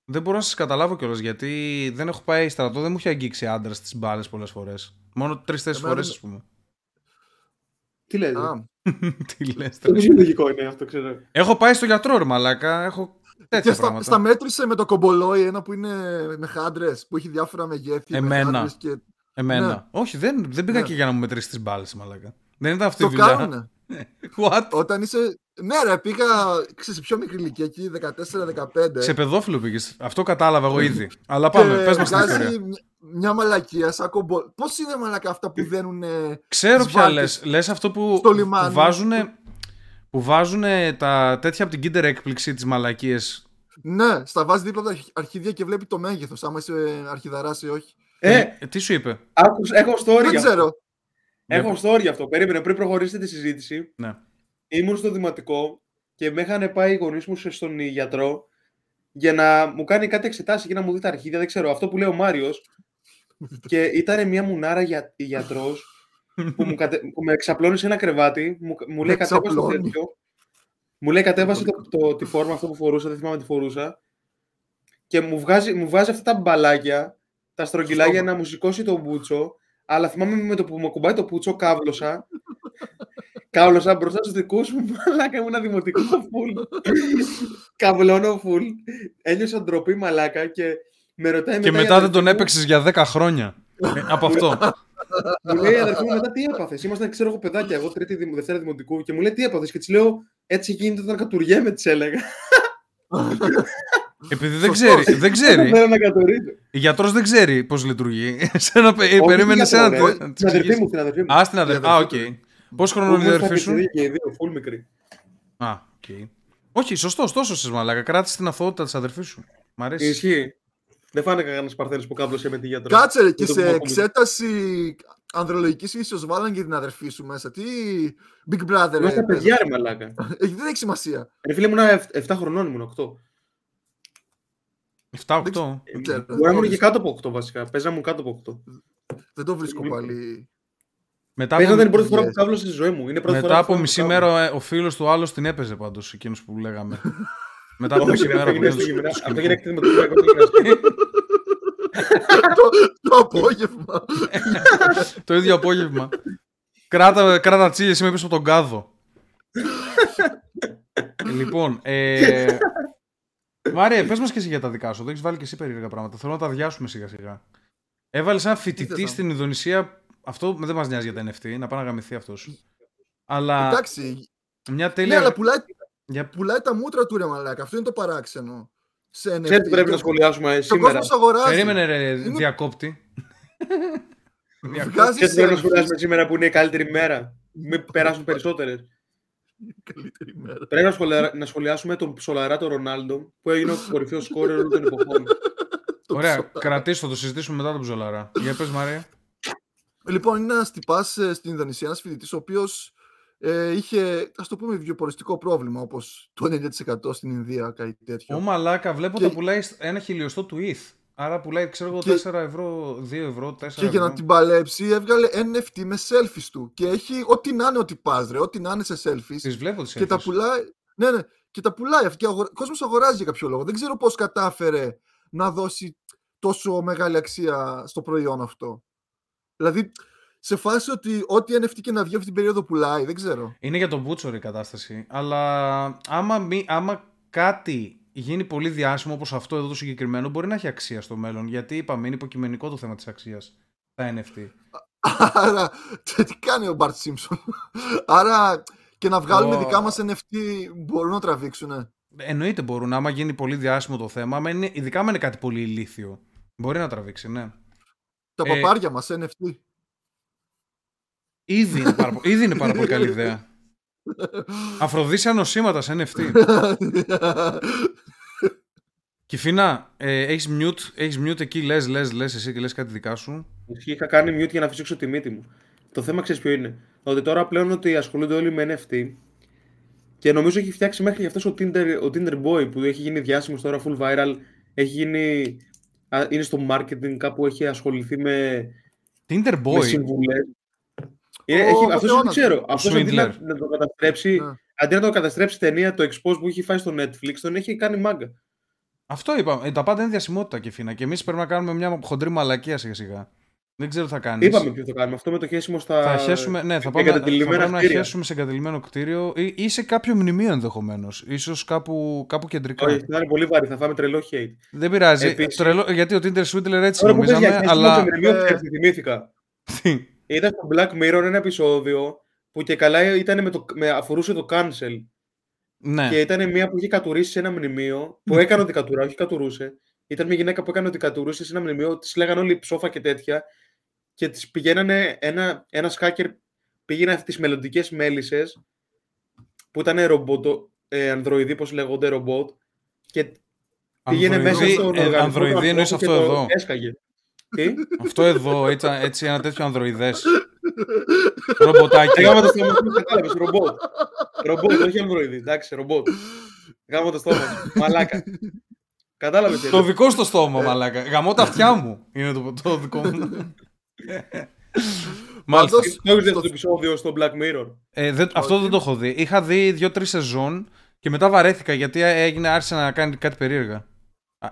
Δεν μπορώ να σας καταλάβω κιόλας γιατί δεν έχω πάει στρατό, δεν μου έχει αγγίξει άντρας στι μπάλες πολλές φορές. Μόνο τρει-τέσσερι φορές, ας πούμε. Τι λέτε; (laughs) Τι λες. Το λογικό είναι αυτό, ξέρω. Έχω πάει στο γιατρό, ρε μαλάκα. Έχω και στα, στα μέτρησε με το κομπολόι, ένα που είναι με χάντρες, που έχει διάφορα μεγέθη. Εμένα. Και... Εμένα. Ναι. Όχι, δεν, δεν πήγα ναι. και για να μου μετρήσει τις μπάλες, μαλάκα. Δεν ήταν αυτή η δουλειά. Κάνουνε. (laughs) What? Όταν είσαι. Ναι, ρε, πήγα σε πιο μικρή ηλικία εκεί, 14-15. Σε παιδόφιλο πήγες. Αυτό κατάλαβα εγώ ήδη. Αλλά πάμε, πες μας την ιστορία. Μια μαλακία, σαν κομπο... Πώς είναι μαλακά αυτά που δένουν. Ξέρω πια λες. Λες αυτό που, που βάζουν που βάζουν τα τέτοια από την Kinder έκπληξη τι μαλακίε. Ναι, στα βάζει δίπλα τα αρχιδία και βλέπει το μέγεθος. Άμα είσαι αρχιδαράς ή όχι. Ε, ε, τι σου είπε; Άκους, έχω story. Δεν ξέρω. Έχω story αυτό. Περίμενε πριν προχωρήσετε τη συζήτηση. Ναι. Ήμουν στο δημοτικό και με είχαν πάει οι γονείς μου στον γιατρό για να μου κάνει κάτι εξετάσει και να μου δει τα αρχίδια. Δεν ξέρω. Αυτό που λέει ο Μάριος. (laughs) και ήταν μια μουνάρα για γιατρός που, μου κατε... που με εξαπλώνει σε ένα κρεβάτι, μου, μου λέει κατέβασε το τέτοιο. Μου λέει κατέβασε το, το, τη φόρμα αυτό που φορούσα, δεν θυμάμαι τι φορούσα. Και μου, βγάζει, μου βάζει αυτά τα μπαλάκια, τα στρογγυλάκια να μου σηκώσει το μπούτσο. Αλλά θυμάμαι με το που μου κουμπάει το πούτσο, κάβλωσα. κάβλωσα μπροστά στους δικούς μου, μαλάκα ήμουν δημοτικός φουλ. Καβλώνω φουλ. Ένιωσα ντροπή μαλάκα και με ρωτάει Και μετά δεν τον έπαιξες για 10 χρόνια. Ε, (laughs) από αυτό. Μου λέει αδερφή μου μετά τι έπαθες; Ήμασταν, ξέρω εγώ, παιδάκια, εγώ τρίτη Δευτέρα Δημοτικού και μου λέει τι έπαθες; Και της λέω έτσι γίνεται όταν κατουριέμαι, της έλεγα. (laughs) Επειδή δεν ξέρει. δεν ξέρει. Η γιατρός δεν ξέρει πώς λειτουργεί. Περίμενε (laughs) σε ένα. Στην αδερφή μου, στην αδερφή μου. Α, στην αδερφή. Α, οκ. Πόσο χρόνο είναι η αδερφή σου; Και οι δύο, full μικρή. Α, οκ. Όχι, σωστό, τόσο σε μαλάκα. Κράτησε την αθωότητα της αδερφής σου. Μ' αρέσει. Ισχύει. Δεν φάνηκε κανένας Παρθένος που κάβλωσε με τη γιατρό. Κάτσε και σε εξέταση ανδρολογικής ίσω βάλαν και την αδερφή σου μέσα. Τι Big Brother. Μέσα ε, παιδιά, ρε μαλάκα. δεν έχει σημασία. Ρε φίλε μου, 7 χρονών ήμουν, 8. 7-8. Μπορεί να ήμουν και κάτω από 8 βασικά. Παίζαμε κάτω από 8. Δεν το βρίσκω πάλι. Μετά από... είναι η πρώτη φορά που κάβλω στη ζωή μου. Είναι πρώτη Μετά φορά από μισή μέρα ε, ο φίλος του άλλος την έπαιζε πάντως εκείνος που λέγαμε. (laughs) Μετά από μισή μέρα που Αυτό γίνεται εκτίμημα του Το απόγευμα. Το ίδιο απόγευμα. Κράτα, κράτα τσίλι, είμαι πίσω από τον κάδο. λοιπόν, ε, Μάρια, πες μας και εσύ για τα δικά σου. Δεν έχεις βάλει και εσύ περίεργα πράγματα. Θέλω να τα αδειάσουμε σιγά σιγά. Έβαλες ένα φοιτητή στην Ινδονησία. Αυτό δεν μας νοιάζει για τα NFT, να πάει να γαμηθεί αυτός. Αλλά. Εντάξει. Μια τέλεια. Ναι, αλλά πουλάει, για... πουλάει τα μούτρα του ρε μαλάκα. Αυτό είναι το παράξενο. Σε NFT. Ξέρετε πρέπει να σχολιάσουμε σήμερα; Περίμενε ρε είναι... διακόπτη. (laughs) Βγάζεις πρέπει να σχολιάσουμε σήμερα που είναι η καλύτερη μέρα; Μην (laughs) περάσουν περισσότερες. Καλύτερη μέρα. Πρέπει να σχολιάσουμε τον ψολαράτο Ρονάλντο που έγινε ο κορυφαίος σκόρερ όλων των εποχών. (laughs) Ωραία, κρατήστε το, το συζητήσουμε μετά τον ψολαρά. Για πες Μαρία. Λοιπόν, είναι ένας τυπάς ε, στην Ινδονησία, ένας φοιτητής, ο οποίος ε, είχε, ας το πούμε, βιοποριστικό πρόβλημα, όπως το 90% στην Ινδία, κάτι τέτοιο. Ω μαλάκα, βλέπω και... το πουλάει ένα χιλιοστό του ETH. Άρα πουλάει, ξέρω εγώ, και... 4 ευρώ, 2 ευρώ, 4 Και για να την παλέψει, έβγαλε NFT με selfies του. Και έχει ό,τι να είναι ότι πας, ρε, ό,τι να είναι σε selfies. Τις βλέπω τις Και τα πουλάει, ναι, ναι, και τα πουλάει. Και ο κόσμος αγοράζει για κάποιο λόγο. Δεν ξέρω πώς κατάφερε να δώσει τόσο μεγάλη αξία στο προϊόν αυτό. Δηλαδή, σε φάση ότι ό,τι NFT και να βγει αυτή την περίοδο πουλάει, δεν ξέρω. Είναι για τον Μπούτσορ η κατάσταση. Αλλά άμα, μη, άμα κάτι γίνει πολύ διάσημο όπως αυτό εδώ το συγκεκριμένο, μπορεί να έχει αξία στο μέλλον. Γιατί είπαμε, είναι υποκειμενικό το θέμα της αξίας. Τα NFT. (laughs) Άρα, τι κάνει ο Μπαρτ Σίμψον. (laughs) Άρα, και να βγάλουμε δικά μας NFT μπορούν να τραβήξουν. Εννοείται μπορούν. Άμα γίνει πολύ διάσημο το θέμα, είναι, ειδικά με είναι κάτι πολύ ηλίθιο. Μπορεί να τραβήξει, ναι. Τα ε, παπάρια μας, NFT. Ήδη είναι πάρα, ήδη είναι πάρα πολύ καλή ιδέα. Αφροδίσια νοσήματα σε NFT. Κυφίνα, ε, έχεις, mute, έχεις mute εκεί, λες, λες, λες εσύ και λες κάτι δικά σου. Είχα κάνει mute για να φυσήξω τη μύτη μου. Το θέμα ξέρεις ποιο είναι; Ότι τώρα πλέον ότι ασχολούνται όλοι με NFT και νομίζω έχει φτιάξει μέχρι αυτός ο Tinder, ο Tinder Boy που έχει γίνει διάσημος τώρα full viral. Έχει γίνει, είναι στο marketing κάπου έχει ασχοληθεί με, Tinder Boy; με συμβουλές. Είναι, έχει, αυτός δεν ξέρω. Αυτός αντί να, να, το καταστρέψει, ναι. αντί να το καταστρέψει ταινία, το expose που έχει φάει στο Netflix, τον έχει κάνει μάγκα. Αυτό είπαμε. Ε, τα πάντα είναι διασημότητα και φίνα. Και εμείς πρέπει να κάνουμε μια χοντρή μαλακία σιγά σιγά. Δεν ξέρω τι θα κάνεις. Είπαμε ποιο θα κάνουμε. Αυτό με το χέσιμο στα. Θα χέσουμε, ναι, θα πάμε, θα πάμε να χέσουμε σε εγκατελειμμένο κτίριο ή, ή σε κάποιο μνημείο ενδεχομένως. σω κάπου, κάπου κεντρικά. Όχι, θα είναι πολύ βαρύ. Θα φάμε τρελό hate. Δεν πειράζει. Τρελό, γιατί ο Tinder Swindler έτσι νομίζαμε. Αλλά. θυμήθηκα. Είδα στο Black Mirror ένα επεισόδιο που και καλά ήταν με το, με, αφορούσε το cancel. Ναι. Και ήταν μια που είχε κατουρίσει σε ένα μνημείο, που έκανε ότι κατουρά, όχι κατουρούσε. Ήταν μια γυναίκα που έκανε ότι κατουρούσε σε ένα μνημείο, της λέγανε όλοι ψόφα και τέτοια. Και της πηγαίνανε, ένα ένας hacker πήγαινε τις μελλοντικές μέλισσες, που ήταν ρομπότο, ε, ανδροειδή, πώς λέγονται, ρομπότ. Και πήγαινε μέσα στον ε, Ανδροειδή εννοείς αυτό εδώ. Έσκαγε. Τι; Αυτό εδώ, έτσι, έτσι ένα τέτοιο ανδροειδές. Ρομποτάκι. Γάμα το στόμα σου, κατάλαβες, ρομπότ. Ρομπότ, όχι ανδροειδή, εντάξει, ρομπότ. Γάμα το στόμα σου, μαλάκα. Κατάλαβες. Το δικό στο στόμα, μαλάκα. Γαμώ τα αυτιά μου, είναι το, το δικό μου. Μάλιστα. Το έχεις δει αυτό το επεισόδιο στο Black Mirror; Ε, δεν, αυτό δεν το έχω δει. Είχα δει δύο-τρει σεζόν και μετά βαρέθηκα γιατί έγινε, άρχισε να κάνει κάτι περίεργα.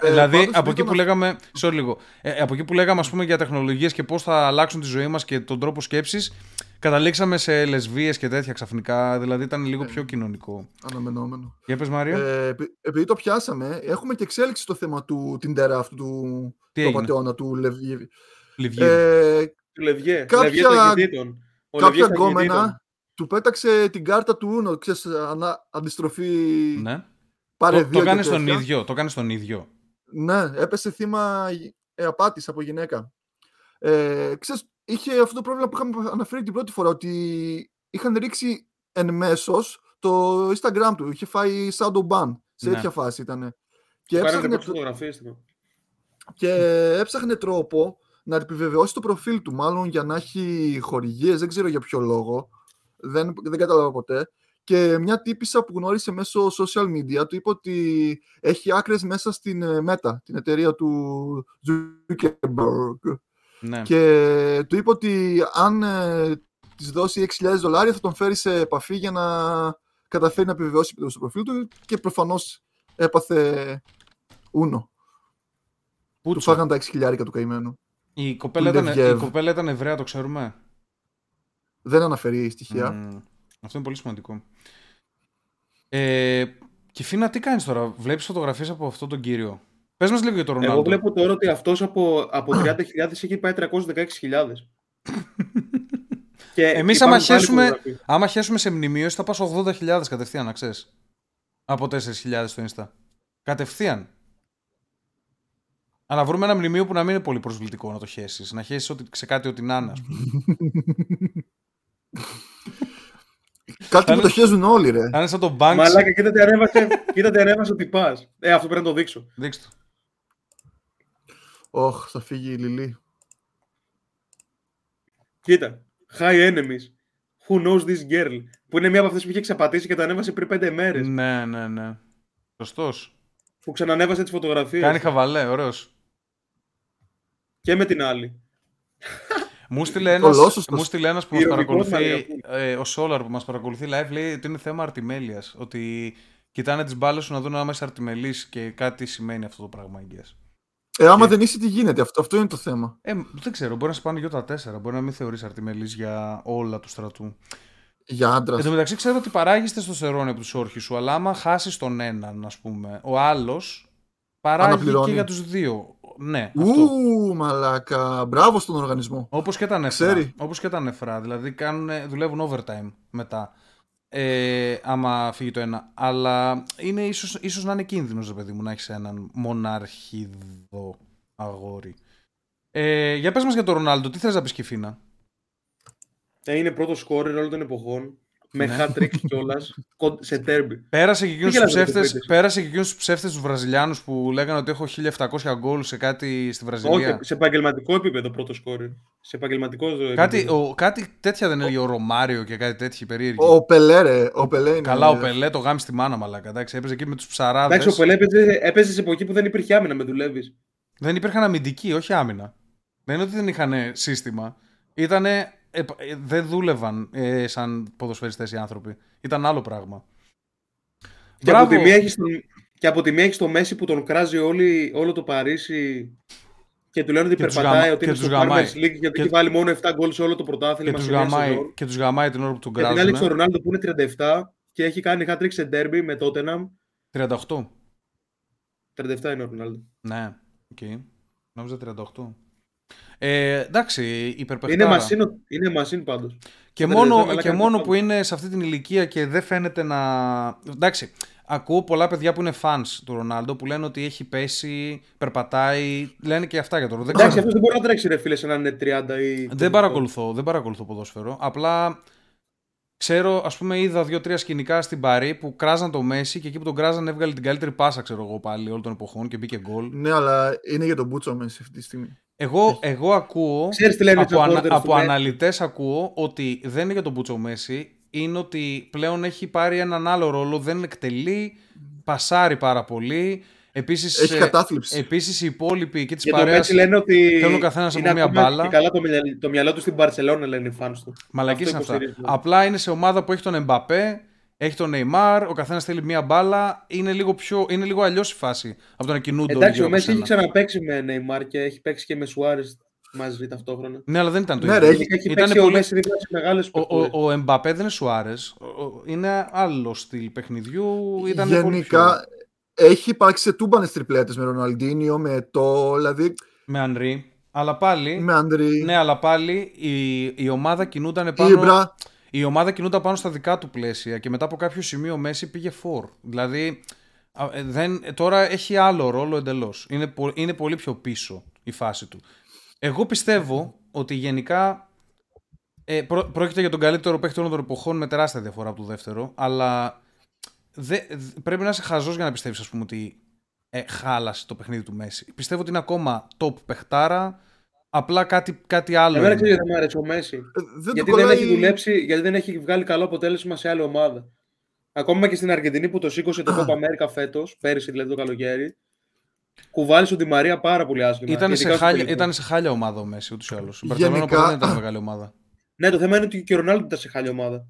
Ε, δηλαδή, από εκεί, που λέγαμε, sorry, λίγο, ε, από εκεί που λέγαμε ας πούμε, για τεχνολογίες και πώς θα αλλάξουν τη ζωή μας και τον τρόπο σκέψης, καταλήξαμε σε λεσβείε και τέτοια ξαφνικά. Δηλαδή, ήταν λίγο ε, πιο κοινωνικό. Αναμενόμενο. Για πες, Μάριο. Ε, επειδή το πιάσαμε, έχουμε και εξέλιξη στο θέμα του Tinder αυτού του, Τι του πατεώνα, του Λευγιέ. Ε, του Λευγιέ. Κάποια, κάποια γκόμενα του πέταξε την κάρτα του Ούνο, ξέρεις, ανα, αντιστροφή ναι. Το, το κάνεις στον ίδιο. Το κάνεις στον ίδιο. Ναι, έπεσε θύμα ε, απάτης από γυναίκα. Ε, ξέρεις, είχε αυτό το πρόβλημα που είχαμε αναφέρει την πρώτη φορά, ότι είχαν ρίξει εν μέσος το Instagram του. Είχε φάει shadow ban. Σε ναι. τέτοια φάση ήταν. Και έψαχνε, και έψαχνε τρόπο να επιβεβαιώσει το προφίλ του, μάλλον για να έχει χορηγίες, δεν ξέρω για ποιο λόγο. Δεν, δεν κατάλαβα ποτέ. Και μια τύπησα που γνώρισε μέσω social media του είπε ότι έχει άκρες μέσα στην ε, Meta, την εταιρεία του Zuckerberg. Ναι. Και του είπε ότι αν ε, της δώσει 6.000 δολάρια θα τον φέρει σε επαφή για να καταφέρει να επιβεβαιώσει το προφίλ του και προφανώς έπαθε ούνο. Του φάγαν τα 6.000 του καημένου. Η κοπέλα, ήταν, η κοπέλα ήταν Εβραία, το ξέρουμε. Δεν αναφέρει στοιχεία. Αυτό είναι πολύ σημαντικό. Ε, και Φίνα, τι κάνεις τώρα, βλέπεις φωτογραφίες από αυτόν τον κύριο; Πες μας λίγο για τον Ρονάλντο. Εγώ βλέπω τώρα ότι αυτός από, από (coughs) 30.000 έχει πάει 316.000. (laughs) και Εμείς άμα χέσουμε, άμα χέσουμε σε μνημείωση θα πας 80.000 κατευθείαν, να ξέρεις. Από 4.000 στο Insta. Κατευθείαν. Αλλά βρούμε ένα μνημείο που να μην είναι πολύ προσβλητικό να το χέσεις. Να χέσεις σε κάτι ό,τι να είναι, (laughs) Κάτι που το χέζουν όλοι, ρε. Αν σαν τον Banks. Μαλάκα, κοίτατε ανέβασε, κοίτατε ανέβασε ότι πα. Ε, αυτό πρέπει να το δείξω. Δείξτε το. Ωχ, θα φύγει η Λιλή. Κοίτα. High enemies. Who knows this girl; Που είναι μία από αυτές που είχε ξαπατήσει και το ανέβασε πριν πέντε μέρες. Ναι, ναι, ναι. Σωστός. Που ξανανέβασε τις φωτογραφίες. Κάνει χαβαλέ, ωραίος. Και με την άλλη. Μου στείλε ένας, μου στείλε ένας που μας παρακολουθεί, ε, ο Solar που μας παρακολουθεί live, λέει ότι είναι θέμα αρτιμέλειας. Ότι κοιτάνε τις μπάλες σου να δουν αν είσαι αρτιμελής και κάτι σημαίνει αυτό το πράγμα εγγύας. Ε, άμα δεν είσαι, τι γίνεται. Αυτό, αυτό είναι το θέμα. Ε, δεν ξέρω. Μπορεί να σε πάνε για τα τέσσερα. Μπορεί να μην θεωρείς αρτιμελής για όλα του στρατού. Για άντρας. Εν τω μεταξύ, ξέρω ότι παράγει τεστοστερόνη από τους όρχε σου, αλλά άμα χάσεις τον έναν, ας πούμε, ο άλλος παράγει και για τους δύο. Ναι, Ου, μαλάκα. Μπράβο στον οργανισμό. Όπως και τα νεφρά. Όπως και τα νεφρά. Δηλαδή κάνουν, δουλεύουν overtime μετά. Ε, άμα φύγει το ένα. Αλλά είναι ίσως, ίσως να είναι κίνδυνος, παιδί μου, να έχεις έναν μονάρχιδο αγόρι. Ε, για πες μας για τον Ρονάλντο, τι θες να πεις Κιφίνα; Ε, είναι πρώτος σκόρερ όλων των εποχών με ναι. hat trick κιόλα σε τέρμπι. Πέρασε και εκείνου τους ψεύτε πέρασε και εκείνους τους ψεύτες τους Βραζιλιάνους που λέγανε ότι έχω 1700 γκολ σε κάτι στη Βραζιλία. Όχι, σε επαγγελματικό επίπεδο πρώτο σκόρ. Σε επαγγελματικό επίπεδο. Κάτι, ο, κάτι τέτοια δεν έλεγε ο Ρωμάριο και κάτι τέτοιο περίεργη. Ο Πελέ, ρε. Ο Πελέ είναι Καλά, ο Πελέ το γάμι στη μάνα μαλάκα. Εντάξει, έπαιζε εκεί με τους ψαράδες. Εντάξει, ο Πελέ έπαιζε, έπαιζε σε εποχή που δεν υπήρχε άμυνα, με δουλεύεις. Δεν υπήρχαν αμυντικοί, όχι άμυνα. Δεν είναι ότι δεν είχαν σύστημα. Ήτανε ε, ε, δεν δούλευαν ε, σαν ποδοσφαιριστές οι άνθρωποι. Ήταν άλλο πράγμα. Και από, τη μία έχεις τον, και από τη μία έχεις το Μέση που τον κράζει όλη, όλο το Παρίσι και του λένε ότι περπατάει, ότι είναι στο Farmers League γιατί και... έχει βάλει μόνο 7 γκολ σε όλο το πρωτάθλημα. Και τους, γαμάει, και τους γαμάει την ώρα που τον κράζουν. Και την άλλη ο Ρονάλντο που είναι 37 και έχει κάνει hat σε derby με Tottenham. 38. 37 είναι ο Ρονάλντο. Ναι, ok. Okay. Νόμιζα 38. Ε, εντάξει, υπερπαιχτάρα. Είναι machine, είναι machine πάντως. Και μόνο, και μόνο που είναι σε αυτή την ηλικία και δεν φαίνεται να... Εντάξει, ακούω πολλά παιδιά που είναι fans του Ρονάλντο που λένε ότι έχει πέσει, περπατάει, λένε και αυτά για τον Ρονάλντο. Εντάξει, αυτός δεν μπορεί να τρέξει ρε φίλε σε έναν 30 ή... Δεν παρακολουθώ, δεν παρακολουθώ ποδόσφαιρο. Απλά Ξέρω, ας πούμε, είδα δύο-τρία σκηνικά στην Παρή που κράζαν το Μέση και εκεί που τον κράζαν έβγαλε την καλύτερη πάσα, ξέρω εγώ πάλι, όλων των εποχών και μπήκε γκολ. Ναι, αλλά είναι για τον Μπούτσο Μέση αυτή τη στιγμή. Εγώ, εγώ ακούω. από, ανα, από αναλυτές ακούω ότι δεν είναι για τον Μπούτσο Μέση, είναι ότι πλέον έχει πάρει έναν άλλο ρόλο, δεν εκτελεί, πασάρει πάρα πολύ. Επίσης, Έχει κατάθλιψη. Επίσης οι υπόλοιποι και της παρέας λένε ότι θέλουν ο καθένα από μια μπάλα. Και καλά το, το μυαλό του στην Παρσελόνα λένε οι fans του. Μαλακής είναι αυτά. Απλά είναι σε ομάδα που έχει τον Εμπαπέ, έχει τον Neymar, ο καθένας θέλει μια μπάλα. Είναι λίγο, πιο, είναι λίγο αλλιώς η φάση από το να κινούνται Εντάξει, ο Μέση έχει ξαναπέξει με Neymar και έχει παίξει και με Σουάρε μαζί ταυτόχρονα. Ναι, αλλά δεν ήταν το ναι, ίδιο. Έχει, έχει ήταν παίξει πολύ... ο Μέση δίπλα σε μεγάλες Ο, ο, ο Εμπαπέ δεν είναι Σουάρε. Είναι άλλο στυλ παιχνιδιού. Ήταν Γενικά, έχει υπάρξει σε τούμπανες τριπλέτες με Ροναλντίνιο, με το. Δηλαδή... Με Ανρί. Αλλά πάλι. Με Ανρί. Ναι, αλλά πάλι η, η ομάδα κινούνταν πάνω. Ήμπρα. Η ομάδα κινούνταν πάνω στα δικά του πλαίσια και μετά από κάποιο σημείο Μέση πήγε φορ. Δηλαδή. Ε, δεν, τώρα έχει άλλο ρόλο εντελώς. Είναι, είναι πολύ πιο πίσω η φάση του. Εγώ πιστεύω ότι γενικά ε, πρόκειται για τον καλύτερο παίκτη όλων των εποχών με τεράστια διαφορά από το δεύτερο, αλλά Δε, πρέπει να είσαι χαζός για να πιστεύεις, ας πούμε, ότι ε, χάλασε το παιχνίδι του Μέση. Πιστεύω ότι είναι ακόμα top παιχτάρα. Απλά κάτι, κάτι άλλο. Εμένα δεν μου αρέσει ο Μέση. Ε, δεν γιατί, δεν έχει δουλέψει, γιατί δεν έχει βγάλει καλό αποτέλεσμα σε άλλη ομάδα. Ακόμα και στην Αργεντινή που το σήκωσε το Copa America φέτος, πέρυσι δηλαδή το καλοκαίρι, κουβάλισε ο Μαρία πάρα πολύ άσχημα. Ήταν, σε χάλια, ήταν σε χάλια ομάδα ο Μέση ούτως ή άλλως. Η Γενικά... δεν ήταν μεγάλη ομάδα. Ναι, το θέμα είναι ότι και ο Ρονάλντο ήταν σε χάλια ομάδα.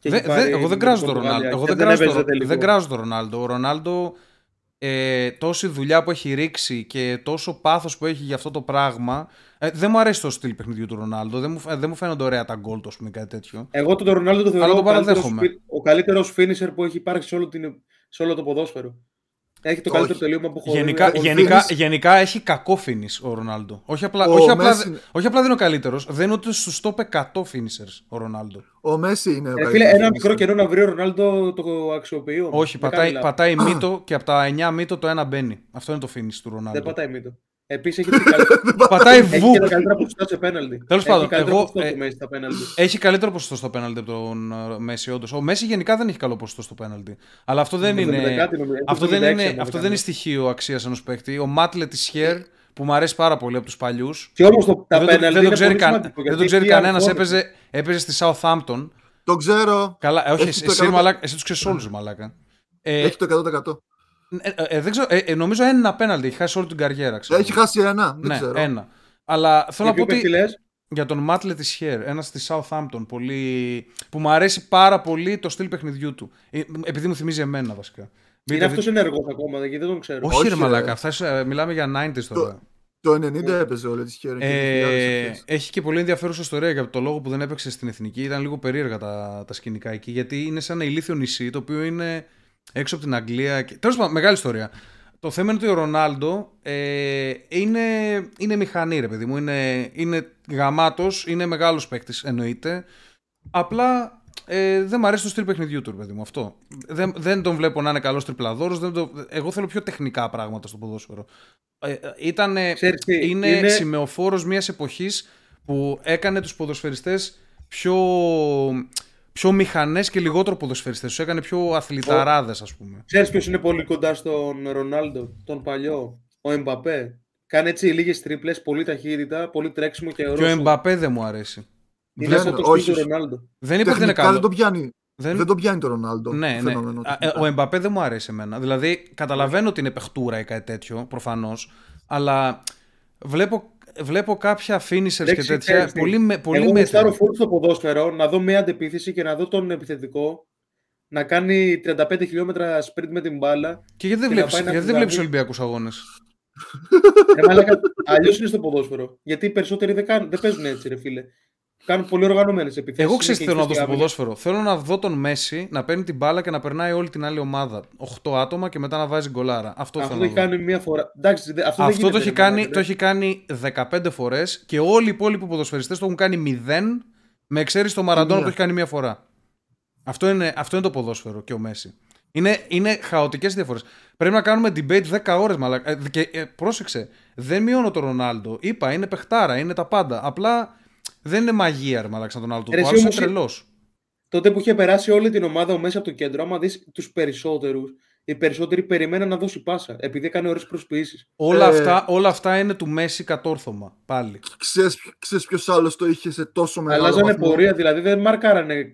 Δε, δε, εγώ δεν κράζω τον Ρονάλντο. Εγώ δεν, δεν κράζω τον Ρονάλντο. Ο Ρονάλντο ε, τόση δουλειά που έχει ρίξει και τόσο πάθος που έχει για αυτό το πράγμα. Ε, δεν μου αρέσει το στυλ παιχνιδιού του Ρονάλντο. Δεν μου, ε, δεν μου φαίνονται ωραία τα γκολ του, ας πούμε, κάτι τέτοιο. Εγώ τον Ρονάλντο το θεωρώ ο καλύτερος finisher που έχει υπάρξει σε όλο, την, σε όλο το ποδόσφαιρο. Έχει το καλύτερο τελείωμα που χωρί. Γενικά, γενικά, γενικά έχει κακό finish ο Ρονάλντο. Όχι απλά, όχι, απλά, όχι απλά δεν είναι ο καλύτερος, δεν είναι ούτε στους top 100 finishers ο Ρονάλντο. Ο Μέση είναι ο ε, φίλε, ένα μικρό καιρό να βρει ο Ρονάλντο το αξιοποιεί. Όχι, πατάει, πατάει (clears throat) μύτο και από τα 9 μύτο το ένα μπαίνει. Αυτό είναι το finish του Ρονάλντο. Δεν πατάει μύτο. Επίσης έχει, (laughs) Πατάει βου. Έχει καλύτερα ποσοστό σε πέναλτι. Τέλος πάντων, εγώ, ε, έχει καλύτερο ποσοστό στο πέναλτι από τον ε, Μέση, όντως. Ο Μέση γενικά δεν έχει καλό ποσοστό στο πέναλτι. Αλλά αυτό δεν είναι. Αυτό δεν είναι, αυτό δεν είναι στοιχείο αξίας ενός παίκτη. Ο Μάτλε τη Χέρ που μου αρέσει πάρα πολύ από τους παλιού. Και όμως τα πέναλτι. Δεν το ξέρει κανένας. Έπαιζε στη Southampton. Το ξέρω. Καλά, όχι, εσύ τους ξέρεις όλους, μαλάκα. Έχει το 100%. Ε, ε, δεν ξέρω, ε, ε, νομίζω ένα απέναντι. Έχει χάσει όλη την καριέρα. Ξέρω. Έχει χάσει ένα. Δεν ναι, ξέρω. ένα. Αλλά θέλω να πω ότι. Για τον Μάτλε τη Χέρ, ένα στη Southampton, πολύ... που μου αρέσει πάρα πολύ το στυλ παιχνιδιού του. Επειδή μου θυμίζει εμένα βασικά. Είναι αυτός ενεργός ακόμα, γιατί δεν τον ξέρω. Όχι, Όχι ρε Μαλάκα, αυτά μιλάμε για 90s τώρα. Το 90 έπαιζε όλη τη Χέρ. Ε, έχει και πολύ ενδιαφέρουσα ιστορία για το λόγο που δεν έπαιξε στην εθνική. Ήταν λίγο περίεργα τα, τα σκηνικά εκεί. Γιατί είναι σαν ένα ηλίθιο νησί το οποίο είναι έξω από την Αγγλία. Και... Τέλος πάντων, μεγάλη ιστορία. Το θέμα είναι ότι ο Ρονάλντο ε, είναι, είναι μηχανή, ρε παιδί μου. Είναι, είναι γαμάτος, είναι μεγάλος παίκτης, εννοείται. Απλά ε, δεν μου αρέσει το στυλ παιχνιδιού του, ρε παιδί μου. Αυτό. Δεν, δεν τον βλέπω να είναι καλός τριπλαδόρος. Το... Εγώ θέλω πιο τεχνικά πράγματα στο ποδόσφαιρο. Ε, ήτανε, είναι, είναι σημεοφόρος μιας εποχής που έκανε τους ποδοσφαιριστές πιο πιο μηχανές και λιγότερο ποδοσφαιριστές. Τους έκανε πιο αθληταράδες, ας πούμε. Ξέρεις ποιος είναι πολύ κοντά στον Ρονάλντο, τον παλιό, ο Εμπαπέ. Κάνει έτσι λίγες τρίπλες, πολύ ταχύτητα, πολύ τρέξιμο και ωραίο. Και ο Εμπαπέ δεν μου αρέσει. Είναι σαν το στυλ του Ρονάλντο. Δεν είπα ότι είναι καλό. Δεν το πιάνει. Δεν... δεν το πιάνει το Ρονάλντο. Ναι, ναι. Ε, ο Εμπαπέ δεν μου αρέσει εμένα. Δηλαδή, καταλαβαίνω ότι είναι παιχτούρα ή κάτι τέτοιο, προφανώς. Αλλά βλέπω βλέπω κάποια finishes και τέτοια πολύ, με, πολύ Εγώ μέτρα. Εγώ στο ποδόσφαιρο να δω μια αντεπίθεση και να δω τον επιθετικό να κάνει 35 χιλιόμετρα sprint με την μπάλα. Και γιατί δεν βλέπεις, γιατί δεν βλέπεις Ολυμπιακούς αγώνες; Αλλιώς είναι στο ποδόσφαιρο. Γιατί οι περισσότεροι δεν, κάνουν, δεν παίζουν έτσι, ρε φίλε. Κάνουν πολύ οργανωμένες επιθέσεις. Εγώ ξέρω τι θέλω να δω στο ποδόσφαιρο. Θέλω να δω τον Μέση να παίρνει την μπάλα και να περνάει όλη την άλλη ομάδα. 8 άτομα και μετά να βάζει γκολάρα. Αυτό, αυτό το έχει κάνει μία φορά. Εντάξει, αυτό αυτό γίνεται, το, έχει κάνει, το έχει κάνει 15 φορές και όλοι οι υπόλοιποι ποδοσφαιριστές το έχουν κάνει 0 με εξαίρεση το Μαραντόνα που το έχει κάνει μία φορά. Αυτό είναι, αυτό είναι το ποδόσφαιρο και ο Μέση. Είναι, είναι χαοτικές διαφορές. Πρέπει να κάνουμε debate 10 ώρες, μαλακά. Ε, και ε, πρόσεξε, δεν μειώνω τον Ρονάλντο. Είπα, είναι παιχτάρα, είναι τα πάντα. Απλά δεν είναι μαγεία, ρε μαλάξα τον άλλο του. Ο είναι τρελός. Τότε που είχε περάσει όλη την ομάδα μέσα από το κέντρο, άμα δεις τους περισσότερους, οι περισσότεροι περιμέναν να δώσει πάσα, επειδή έκανε ωραίες προσποιήσεις. Όλα, ε... αυτά, όλα αυτά είναι του Μέση κατόρθωμα. Πάλι. Ξέρεις ποιος άλλος το είχε σε τόσο μεγάλο. Αλλάζανε πορεία, δηλαδή δεν μαρκάρανε.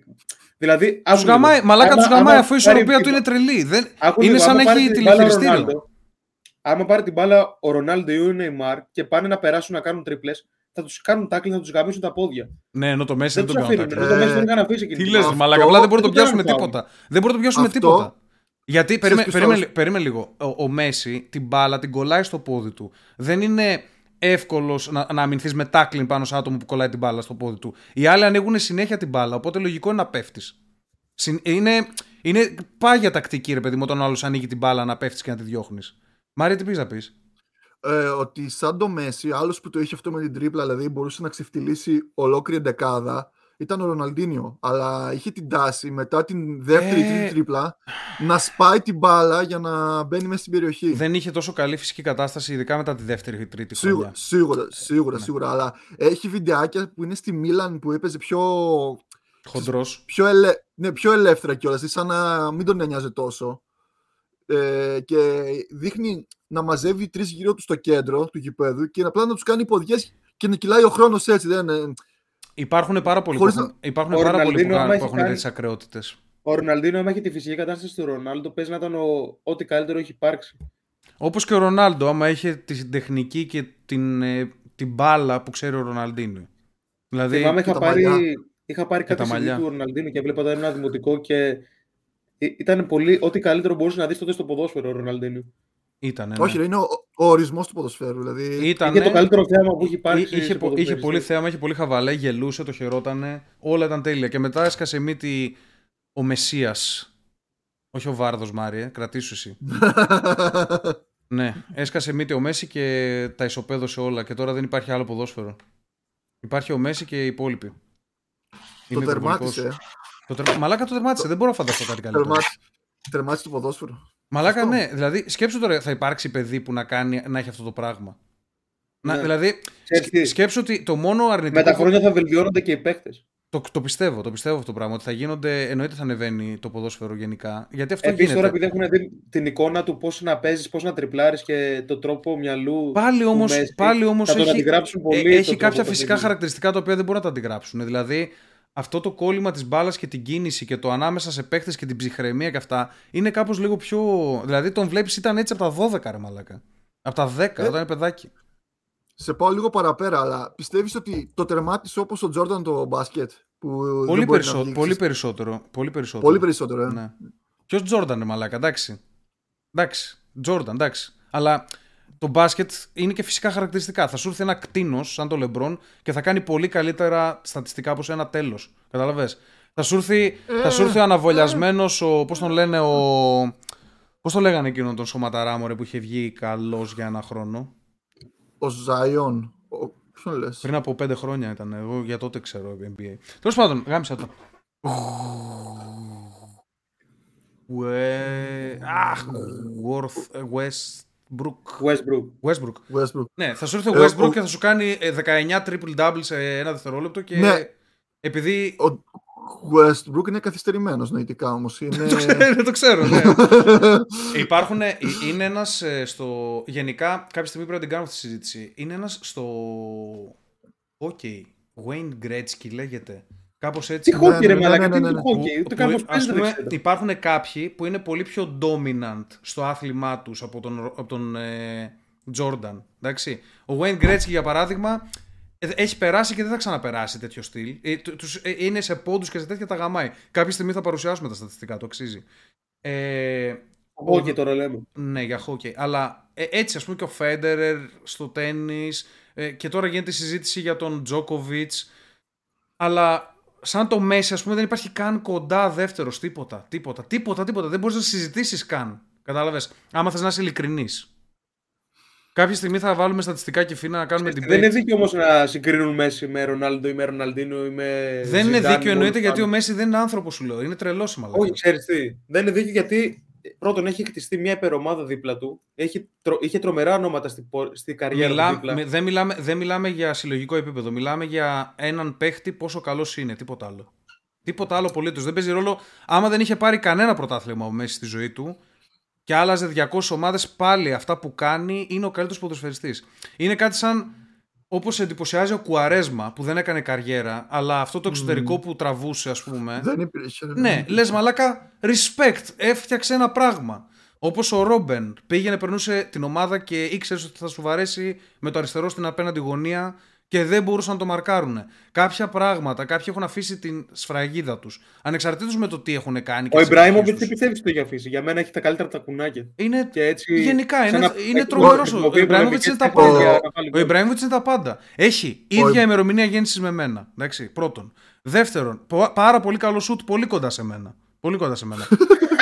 Δηλαδή, τους γαμάει, μαλάκα τους γαμάει αφού η ισορροπία του είναι τρελή. Δεν... είναι σαν να έχει τηλεχειριστήριο. Άμα πάρει την μπάλα ο Ρονάλντο ή ο Νεϊμάρ και πάνε να περάσουν να κάνουν τριπλές, θα τους κάνουν τάκλι, θα τους γαμίσουν τα πόδια. Ναι, ενώ το Μέση δεν, δεν το κάνουν. Το Μέση δεν κάνει αφήσει Τι λες, μαλάκα, απλά δεν μπορεί να το πιάσουμε τίποτα. Δεν μπορεί να το πιάσουμε τίποτα. Γιατί, περίμενε, περίμενε λίγο. Ο, ο Μέση την μπάλα την κολλάει στο πόδι του. Δεν είναι εύκολος να, να αμυνθείς με τάκλιν πάνω σε άτομο που κολλάει την μπάλα στο πόδι του. Οι άλλοι ανοίγουν συνέχεια την μπάλα, οπότε λογικό είναι να πέφτεις. Είναι, είναι πάγια τακτική, ρε παιδί μου, όταν ο άλλος ανοίγει την μπάλα να πέφτεις και να τη διώχνεις. Μάρια, τι πεις να πεις; Ε, ότι σαν το Μέση, άλλος που το είχε αυτό με την τρίπλα, δηλαδή μπορούσε να ξεφτυλίσει ολόκληρη δεκάδα, ήταν ο Ροναλντίνιο. Αλλά είχε την τάση μετά την δεύτερη ε... τρίτη τρίπλα να σπάει την μπάλα για να μπαίνει μέσα στην περιοχή. Δεν είχε τόσο καλή φυσική κατάσταση, ειδικά μετά τη δεύτερη ή τρίτη σίγουρα, Σίγουρα, σίγουρα, ναι. σίγουρα. Αλλά έχει βιντεάκια που είναι στη Μίλαν που έπαιζε πιο. Χοντρός. Πιο, ελε... ναι, πιο ελεύθερα κιόλας. σαν να μην τον νοιάζει τόσο. Ε, και δείχνει να μαζεύει τρεις γύρω του στο κέντρο του γηπέδου και απλά να τους κάνει ποδιές και να κυλάει ο χρόνος έτσι. Δεν, Υπάρχουν πάρα πολλοί Χωρίς... που, υπάρχουν πάρα πολλοί που, που έχουν τέτοιες ακρεότητες. Ο Ροναλντίνο, άμα έχει τη φυσική κατάσταση του Ρονάλντο, παίζει να ήταν ο... ό,τι καλύτερο έχει υπάρξει. Όπως και ο Ρονάλντο, άμα είχε την τεχνική και την, ε, την μπάλα που ξέρει ο Ροναλντίνο. Δηλαδή, Θυμάμαι, είχα πάρει, είχα πάρει κάτι του Ροναλντίνο και βλέπα ένα δημοτικό και ήταν πολύ. Ό,τι καλύτερο μπορούσε να δεις τότε στο ποδόσφαιρο ο Ροναλντίνο. Ήτανε, ναι. Όχι, είναι ο, ο ορισμός του ποδοσφαίρου. Δηλαδή... Ήτανε... Είχε το καλύτερο θέαμα που έχει πάρει. Είχε, είχε πολύ θέαμα, είχε πολύ χαβαλέ, γελούσε, το χαιρότανε. Όλα ήταν τέλεια. Και μετά έσκασε μύτη ο Μεσία. Όχι ο Βάρδος Μάριε, κρατήσου εσύ. (laughs) ναι, έσκασε μύτη ο Μέση και τα ισοπαίδωσε όλα. Και τώρα δεν υπάρχει άλλο ποδόσφαιρο. Υπάρχει ο Μέση και οι υπόλοιποι. Το τερμάτισε. Το τερ... Μαλάκα το τερμάτισε, δεν μπορώ να φανταστώ κάτι καλύτερο. Τερμάτισε το ποδόσφαιρο. Μαλάκα, ναι. Δηλαδή, σκέψου τώρα, θα υπάρξει παιδί που να, κάνει, να έχει αυτό το πράγμα. Να, ναι. Δηλαδή, σκέψου ότι το μόνο αρνητικό. Με τα χρόνια θα βελτιώνονται και οι παίχτε. Το, το πιστεύω, το πιστεύω αυτό το πράγμα. Ότι θα γίνονται, εννοείται θα ανεβαίνει το ποδόσφαιρο γενικά. Γιατί αυτό Επίσης, τώρα επειδή έχουν δει την εικόνα του πώς να παίζεις, πώς να τριπλάρεις και το τρόπο μυαλού. Πάλι όμω πάλι όμως έχει, πολύ έχει κάποια φυσικά χαρακτηριστικά τα οποία δεν μπορούν να τα αντιγράψουν. Δηλαδή, αυτό το κόλλημα της μπάλας και την κίνηση και το ανάμεσα σε παίχτε και την ψυχραιμία και αυτά είναι κάπως λίγο πιο. Δηλαδή τον βλέπεις ήταν έτσι από τα 12 ρε μαλάκα. Από τα 10 ε, όταν είναι παιδάκι. Σε πάω λίγο παραπέρα, αλλά πιστεύεις ότι το τερμάτισε όπως ο Τζόρνταν το μπάσκετ. Που πολύ, περισσό... πολύ περισσότερο. Πολύ περισσότερο. Πολύ περισσότερο, ε. ναι. Ποιος Τζόρνταν, ρε μαλάκα, εντάξει. Εντάξει. Τζόρνταν, εντάξει. Αλλά το μπάσκετ είναι και φυσικά χαρακτηριστικά. Θα σου έρθει ένα κτίνος σαν το Λεμπρόν και θα κάνει πολύ καλύτερα στατιστικά από ένα τέλος. Καταλαβέ. Θα σου έρθει, θα σου έρθει ο αναβολιασμένος, ο. Πώς τον λένε, ο. Πώς το λέγανε εκείνον τον Σωματαράμορε που είχε βγει καλός για ένα χρόνο; Ο Ζάιον. Ποιον λες; Πριν από πέντε χρόνια ήταν. Εγώ για τότε ξέρω NBA. Τέλος πάντων, γάμισα το. Αχ, Worth West. Westbrook. Westbrook. Westbrook. Ναι, θα σου έρθει ο ε, Westbrook και θα σου κάνει 19 ε, triple double σε ένα δευτερόλεπτο και ναι. επειδή... Ο Westbrook είναι καθυστερημένος νοητικά όμως. (laughs) Είναι... το ξέρω, το ξέρω, ναι. (laughs) Υπάρχουν, ε, είναι ένας στο... Γενικά, κάποια στιγμή πρέπει να την κάνουμε αυτή τη συζήτηση. Είναι ένας στο... Ok. Okay. Wayne Gretzky λέγεται. Κάπως έτσι. Τι χόκι, ρε μαλάκα, τι είναι χόκι. Υπάρχουν κάποιοι που είναι πολύ πιο dominant στο άθλημά τους από τον, από τον ε, Jordan. Εντάξει. Ο Wayne Gretzky, για παράδειγμα, ε, έχει περάσει και δεν θα ξαναπεράσει τέτοιο στυλ. Ε, τους, είναι σε πόντους και σε τέτοια τα γαμάει. Κάποια στιγμή θα παρουσιάσουμε τα στατιστικά, το αξίζει. Ε, Χόκι τώρα λέμε. Ναι, για χόκι. Αλλά έτσι, ας πούμε, και ο Φέντερερ στο τέννη. και τώρα γίνεται η συζήτηση για τον Τζόκοβιτ. Αλλά σαν το Μέση, ας πούμε, δεν υπάρχει καν κοντά δεύτερος. Τίποτα. Τίποτα. Τίποτα. Τίποτα. Δεν μπορείς να συζητήσεις καν. Κατάλαβες. Άμα θες να είσαι ειλικρινής. Κάποια στιγμή θα βάλουμε στατιστικά και φίνα να κάνουμε την Δεν είναι δίκαιο όμως να συγκρίνουν Μέση με Ρονάλντο ή με Ροναλντίνο ή με. Δεν είναι δίκαιο εννοείται γιατί ο Μέση δεν είναι άνθρωπος, σου λέω. Είναι τρελός Όχι, ξέρεις τι. Δεν είναι δίκαιο γιατί πρώτον έχει χτιστεί μια υπερομάδα δίπλα του. Έχει, τρο, είχε τρομερά ονόματα στη, στη καριέρα Μιλά, του. Δίπλα. δεν, μιλάμε, δεν μιλάμε για συλλογικό επίπεδο. Μιλάμε για έναν παίχτη πόσο καλός είναι. Τίποτα άλλο. Τίποτα άλλο απολύτως. Δεν παίζει ρόλο. Άμα δεν είχε πάρει κανένα πρωτάθλημα μέσα στη ζωή του και άλλαζε 200 ομάδες, πάλι αυτά που κάνει είναι ο καλύτερος ποδοσφαιριστής. Είναι κάτι σαν Όπως εντυπωσιάζει ο Κουαρέσμα που δεν έκανε καριέρα, αλλά αυτό το εξωτερικό που τραβούσε, ας πούμε. Δεν υπήρχε. Ναι, λες μαλάκα, respect, έφτιαξε ένα πράγμα. Όπως ο Ρόμπεν πήγαινε, περνούσε την ομάδα και ήξερε ότι θα σου βαρέσει με το αριστερό στην απέναντι γωνία και δεν μπορούσαν να το μαρκάρουν. Κάποια πράγματα, κάποιοι έχουν αφήσει την σφραγίδα τους. Ανεξαρτήτως με το τι έχουν κάνει. Ο Ιμπράιμοβιτ δεν πιστεύει ότι το έχει αφήσει. Για μένα έχει τα καλύτερα τα κουνάκια. Είναι... Και έτσι, γενικά είναι, είναι τρομερός. Ο Ιμπράιμοβιτ είναι τα πάντα. Ο Ιμπράιμοβιτ είναι τα πάντα. Έχει ίδια ημερομηνία γέννησης με μένα. Εντάξει, πρώτον. Δεύτερον, πάρα πολύ καλό σουτ, πολύ κοντά σε μένα. Πολύ κοντά σε μένα.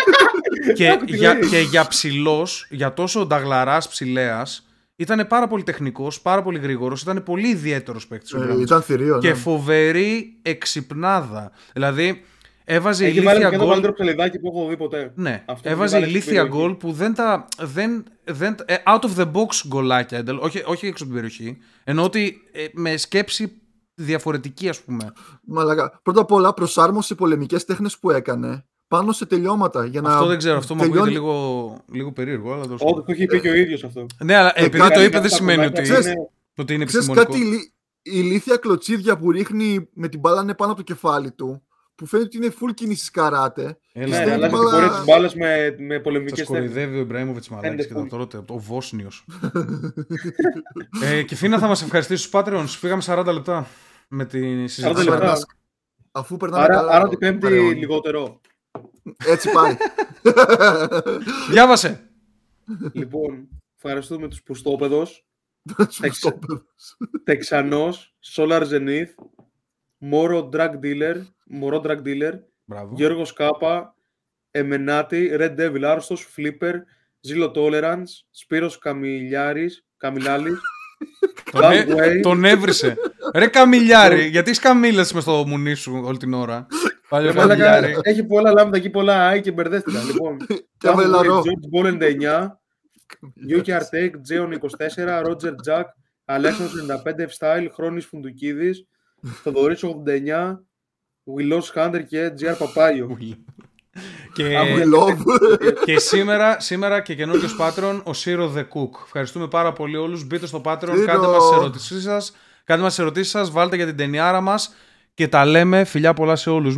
(laughs) και, για, και για ψηλός, για τόσο νταγλαράς ψηλέας, ήταν πάρα πολύ τεχνικός, πάρα πολύ γρήγορος, ήταν πολύ ιδιαίτερος παίκτης. Ε, ήταν θηρίο, Και ναι. φοβερή εξυπνάδα. Δηλαδή, έβαζε Έχει ηλίθια γκολ. Είναι το καλύτερο που έχω δει ποτέ. Ναι, Αυτό έβαζε ηλίθια γκολ που δεν τα. Δεν, δεν, ε, out of the box γκολάκια. Όχι, όχι έξω από την περιοχή. Ενώ ότι ε, με σκέψη διαφορετική, ας πούμε. Μαλακα. Πρώτα απ' όλα προσάρμοσε πολεμικές τέχνες που έκανε πάνω σε τελειώματα. Για να αυτό δεν ξέρω, αυτό τελειώνει... μου ακούγεται λίγο, λίγο περίεργο. Αλλά Όχι, το έχει πει και ο ίδιος αυτό. Ναι, αλλά ε, επειδή το είπε δεν σημαίνει ότι, ξέρεις, ότι είναι επιστημονικό. κάτι ηλίθια κλωτσίδια που ρίχνει με την μπάλα πάνω από το κεφάλι του που φαίνεται ότι είναι full κίνηση καράτε. Έλα, ναι, αλλάζει την πορεία τη μπάλα με, με πολεμικές τέχνε. κοροϊδεύει ο Ιμπραήμοβιτ Μαλάκη και τα τώρα, ο Βόσνιος. ε, και Φίνα θα μας ευχαριστήσεις στους Patreons. Φύγαμε 40 λεπτά με τη συζήτηση. 40 λεπτά. Αφού περνάμε άρα, καλά. Άρα την Πέμπτη λιγότερο. Έτσι πάει. (laughs) Διάβασε. Λοιπόν, ευχαριστούμε τους Πουστόπεδος. Τεξανός, Solar Zenith, Μόρο Drug Dealer, Μωρό Drug Dealer, Μπράβο. Γιώργος Κάπα, Εμενάτη, Red Devil Άρρωστος, Flipper, Zero Tolerance, Σπύρος Καμιλιάρης, Καμιλάλης, (laughs) τον, έ, τον έβρισε. Ρε Καμιλιάρη, γιατί είσαι καμίλες μες στο μουνί σου όλη την ώρα; Παλιό Καμιλιάρη. Έχει πολλά λάμδα εκεί, πολλά άι και μπερδεύτηκα. λοιπόν, (laughs) George Ball 99, Yuki Artek, Jeon 24, Roger Jack, Αλέξανδρος 95, F-Style, Χρόνης Φουντουκίδης, (laughs) Θοδωρής 89, Willows Hunter και GR Παπάγιο. και, (laughs) και σήμερα, σήμερα και καινούργιος Patreon, ο Σύρο The Cook. Ευχαριστούμε πάρα πολύ όλους. Μπείτε στο Patreon, κάντε μας τις ερωτήσεις σας. Κάντε μας ερωτήσεις σας, βάλτε για την ταινιάρα μας και τα λέμε. Φιλιά πολλά σε όλους.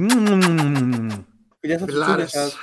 Φιλιά σας.